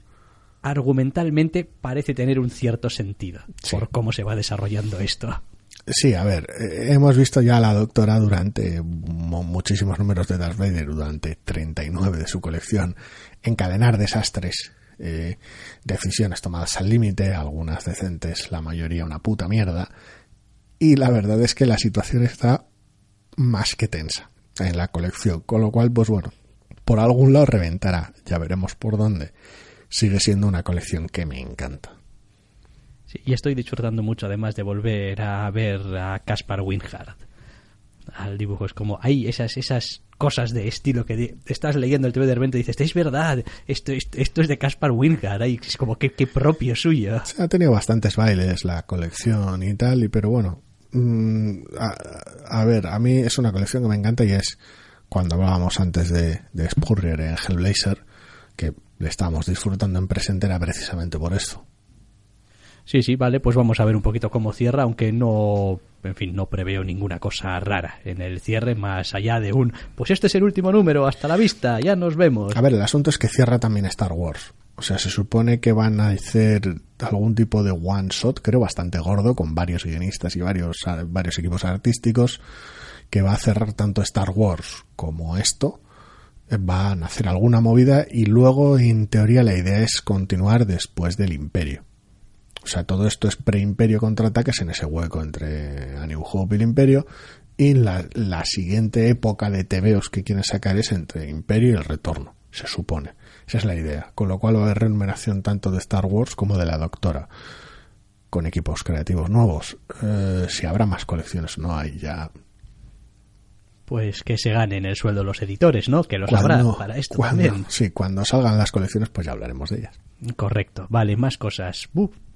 [SPEAKER 1] Argumentalmente parece tener un cierto sentido sí. por cómo se va desarrollando esto.
[SPEAKER 2] Sí, a ver, eh, hemos visto ya a la doctora durante muchísimos números de Darth Vader, durante 39 de su colección, encadenar desastres, eh, decisiones tomadas al límite, algunas decentes, la mayoría una puta mierda, y la verdad es que la situación está más que tensa en la colección, con lo cual, pues bueno, por algún lado reventará, ya veremos por dónde. Sigue siendo una colección que me encanta.
[SPEAKER 1] Sí, y estoy disfrutando mucho además de volver a ver a Caspar Winhard. Al dibujo es como, hay esas, esas cosas de estilo que estás leyendo el TV de repente y dices, es verdad, esto, esto, esto es de Caspar Winhard, es como que, que propio suyo.
[SPEAKER 2] Se ha tenido bastantes bailes la colección y tal, y pero bueno, Mm, a, a, ver, a mí es una colección que me encanta y es cuando hablábamos antes de, de Spurrier en Hellblazer, que le estábamos disfrutando en presente era precisamente por esto.
[SPEAKER 1] Sí, sí, vale, pues vamos a ver un poquito cómo cierra, aunque no, en fin, no preveo ninguna cosa rara en el cierre, más allá de un, pues este es el último número, hasta la vista, ya nos vemos.
[SPEAKER 2] A ver, el asunto es que cierra también Star Wars. O sea, se supone que van a hacer algún tipo de one shot, creo bastante gordo, con varios guionistas y varios, varios equipos artísticos, que va a cerrar tanto Star Wars como esto. Van a hacer alguna movida y luego, en teoría, la idea es continuar después del Imperio. O sea, todo esto es pre-Imperio contraataques en ese hueco entre A New Hope y el Imperio. Y la, la siguiente época de TVOs que quieren sacar es entre Imperio y el Retorno, se supone. Esa es la idea. Con lo cual va a haber renumeración tanto de Star Wars como de la Doctora. Con equipos creativos nuevos. Eh, si habrá más colecciones, no hay ya.
[SPEAKER 1] Pues que se ganen el sueldo los editores, ¿no? Que los habrá para esto
[SPEAKER 2] cuando,
[SPEAKER 1] también.
[SPEAKER 2] Sí, cuando salgan las colecciones, pues ya hablaremos de ellas.
[SPEAKER 1] Correcto. Vale, más cosas.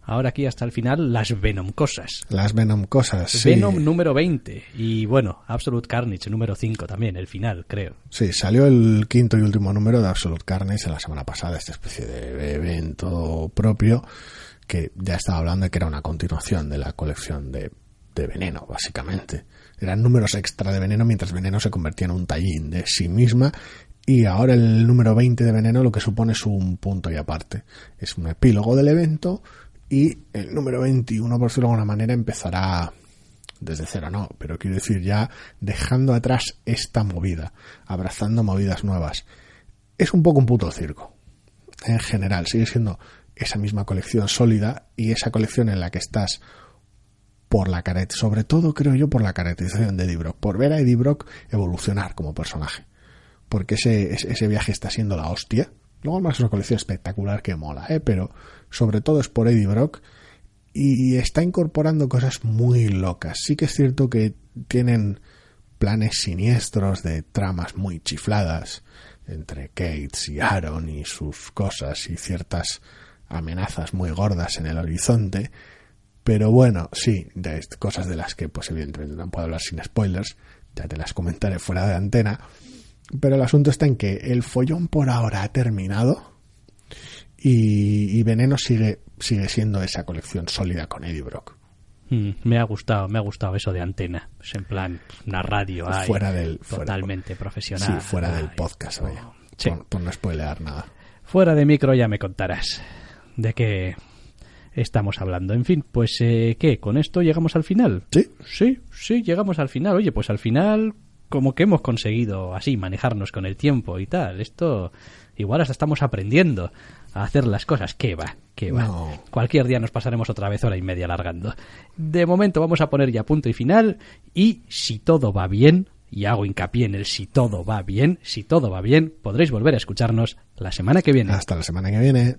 [SPEAKER 1] Ahora aquí hasta el final las Venom cosas.
[SPEAKER 2] Las Venom cosas, sí.
[SPEAKER 1] Venom número 20 y bueno, Absolute Carnage número 5 también, el final, creo.
[SPEAKER 2] Sí, salió el quinto y último número de Absolute Carnage en la semana pasada, esta especie de evento propio que ya estaba hablando de que era una continuación de la colección de, de Veneno, básicamente. Eran números extra de Veneno mientras Veneno se convertía en un tallín de sí misma y ahora el número 20 de Veneno lo que supone es un punto y aparte. Es un epílogo del evento y el número 21, por decirlo de alguna manera, empezará desde cero, no, pero quiero decir ya dejando atrás esta movida, abrazando movidas nuevas. Es un poco un puto circo. En general, sigue siendo esa misma colección sólida y esa colección en la que estás por la caret, sobre todo creo yo por la caracterización de Eddie Brock, por ver a Eddie Brock evolucionar como personaje. Porque ese, ese viaje está siendo la hostia. Luego además es una colección espectacular que mola, ¿eh? pero sobre todo es por Eddie Brock y está incorporando cosas muy locas. Sí que es cierto que tienen planes siniestros de tramas muy chifladas entre Cates y Aaron y sus cosas y ciertas amenazas muy gordas en el horizonte. Pero bueno, sí, de cosas de las que pues evidentemente no puedo hablar sin spoilers, ya te las comentaré fuera de antena. Pero el asunto está en que el follón por ahora ha terminado y, y Veneno sigue, sigue siendo esa colección sólida con Eddie Brock.
[SPEAKER 1] Mm, me ha gustado, me ha gustado eso de antena. Es en plan, una radio ahí,
[SPEAKER 2] fuera del,
[SPEAKER 1] totalmente
[SPEAKER 2] fuera,
[SPEAKER 1] profesional.
[SPEAKER 2] Sí, fuera del podcast, vaya.
[SPEAKER 1] Sí.
[SPEAKER 2] Por, por, no spoilear nada.
[SPEAKER 1] Fuera de micro ya me contarás de qué estamos hablando. En fin, pues eh, ¿qué? ¿Con esto llegamos al final?
[SPEAKER 2] Sí.
[SPEAKER 1] Sí, sí, llegamos al final. Oye, pues al final como que hemos conseguido así manejarnos con el tiempo y tal. Esto igual hasta estamos aprendiendo a hacer las cosas. ¿Qué va? ¿Qué va? Cualquier día nos pasaremos otra vez hora y media alargando. De momento vamos a poner ya punto y final y si todo va bien, y hago hincapié en el si todo va bien, si todo va bien, podréis volver a escucharnos la semana que viene.
[SPEAKER 2] Hasta la semana que viene.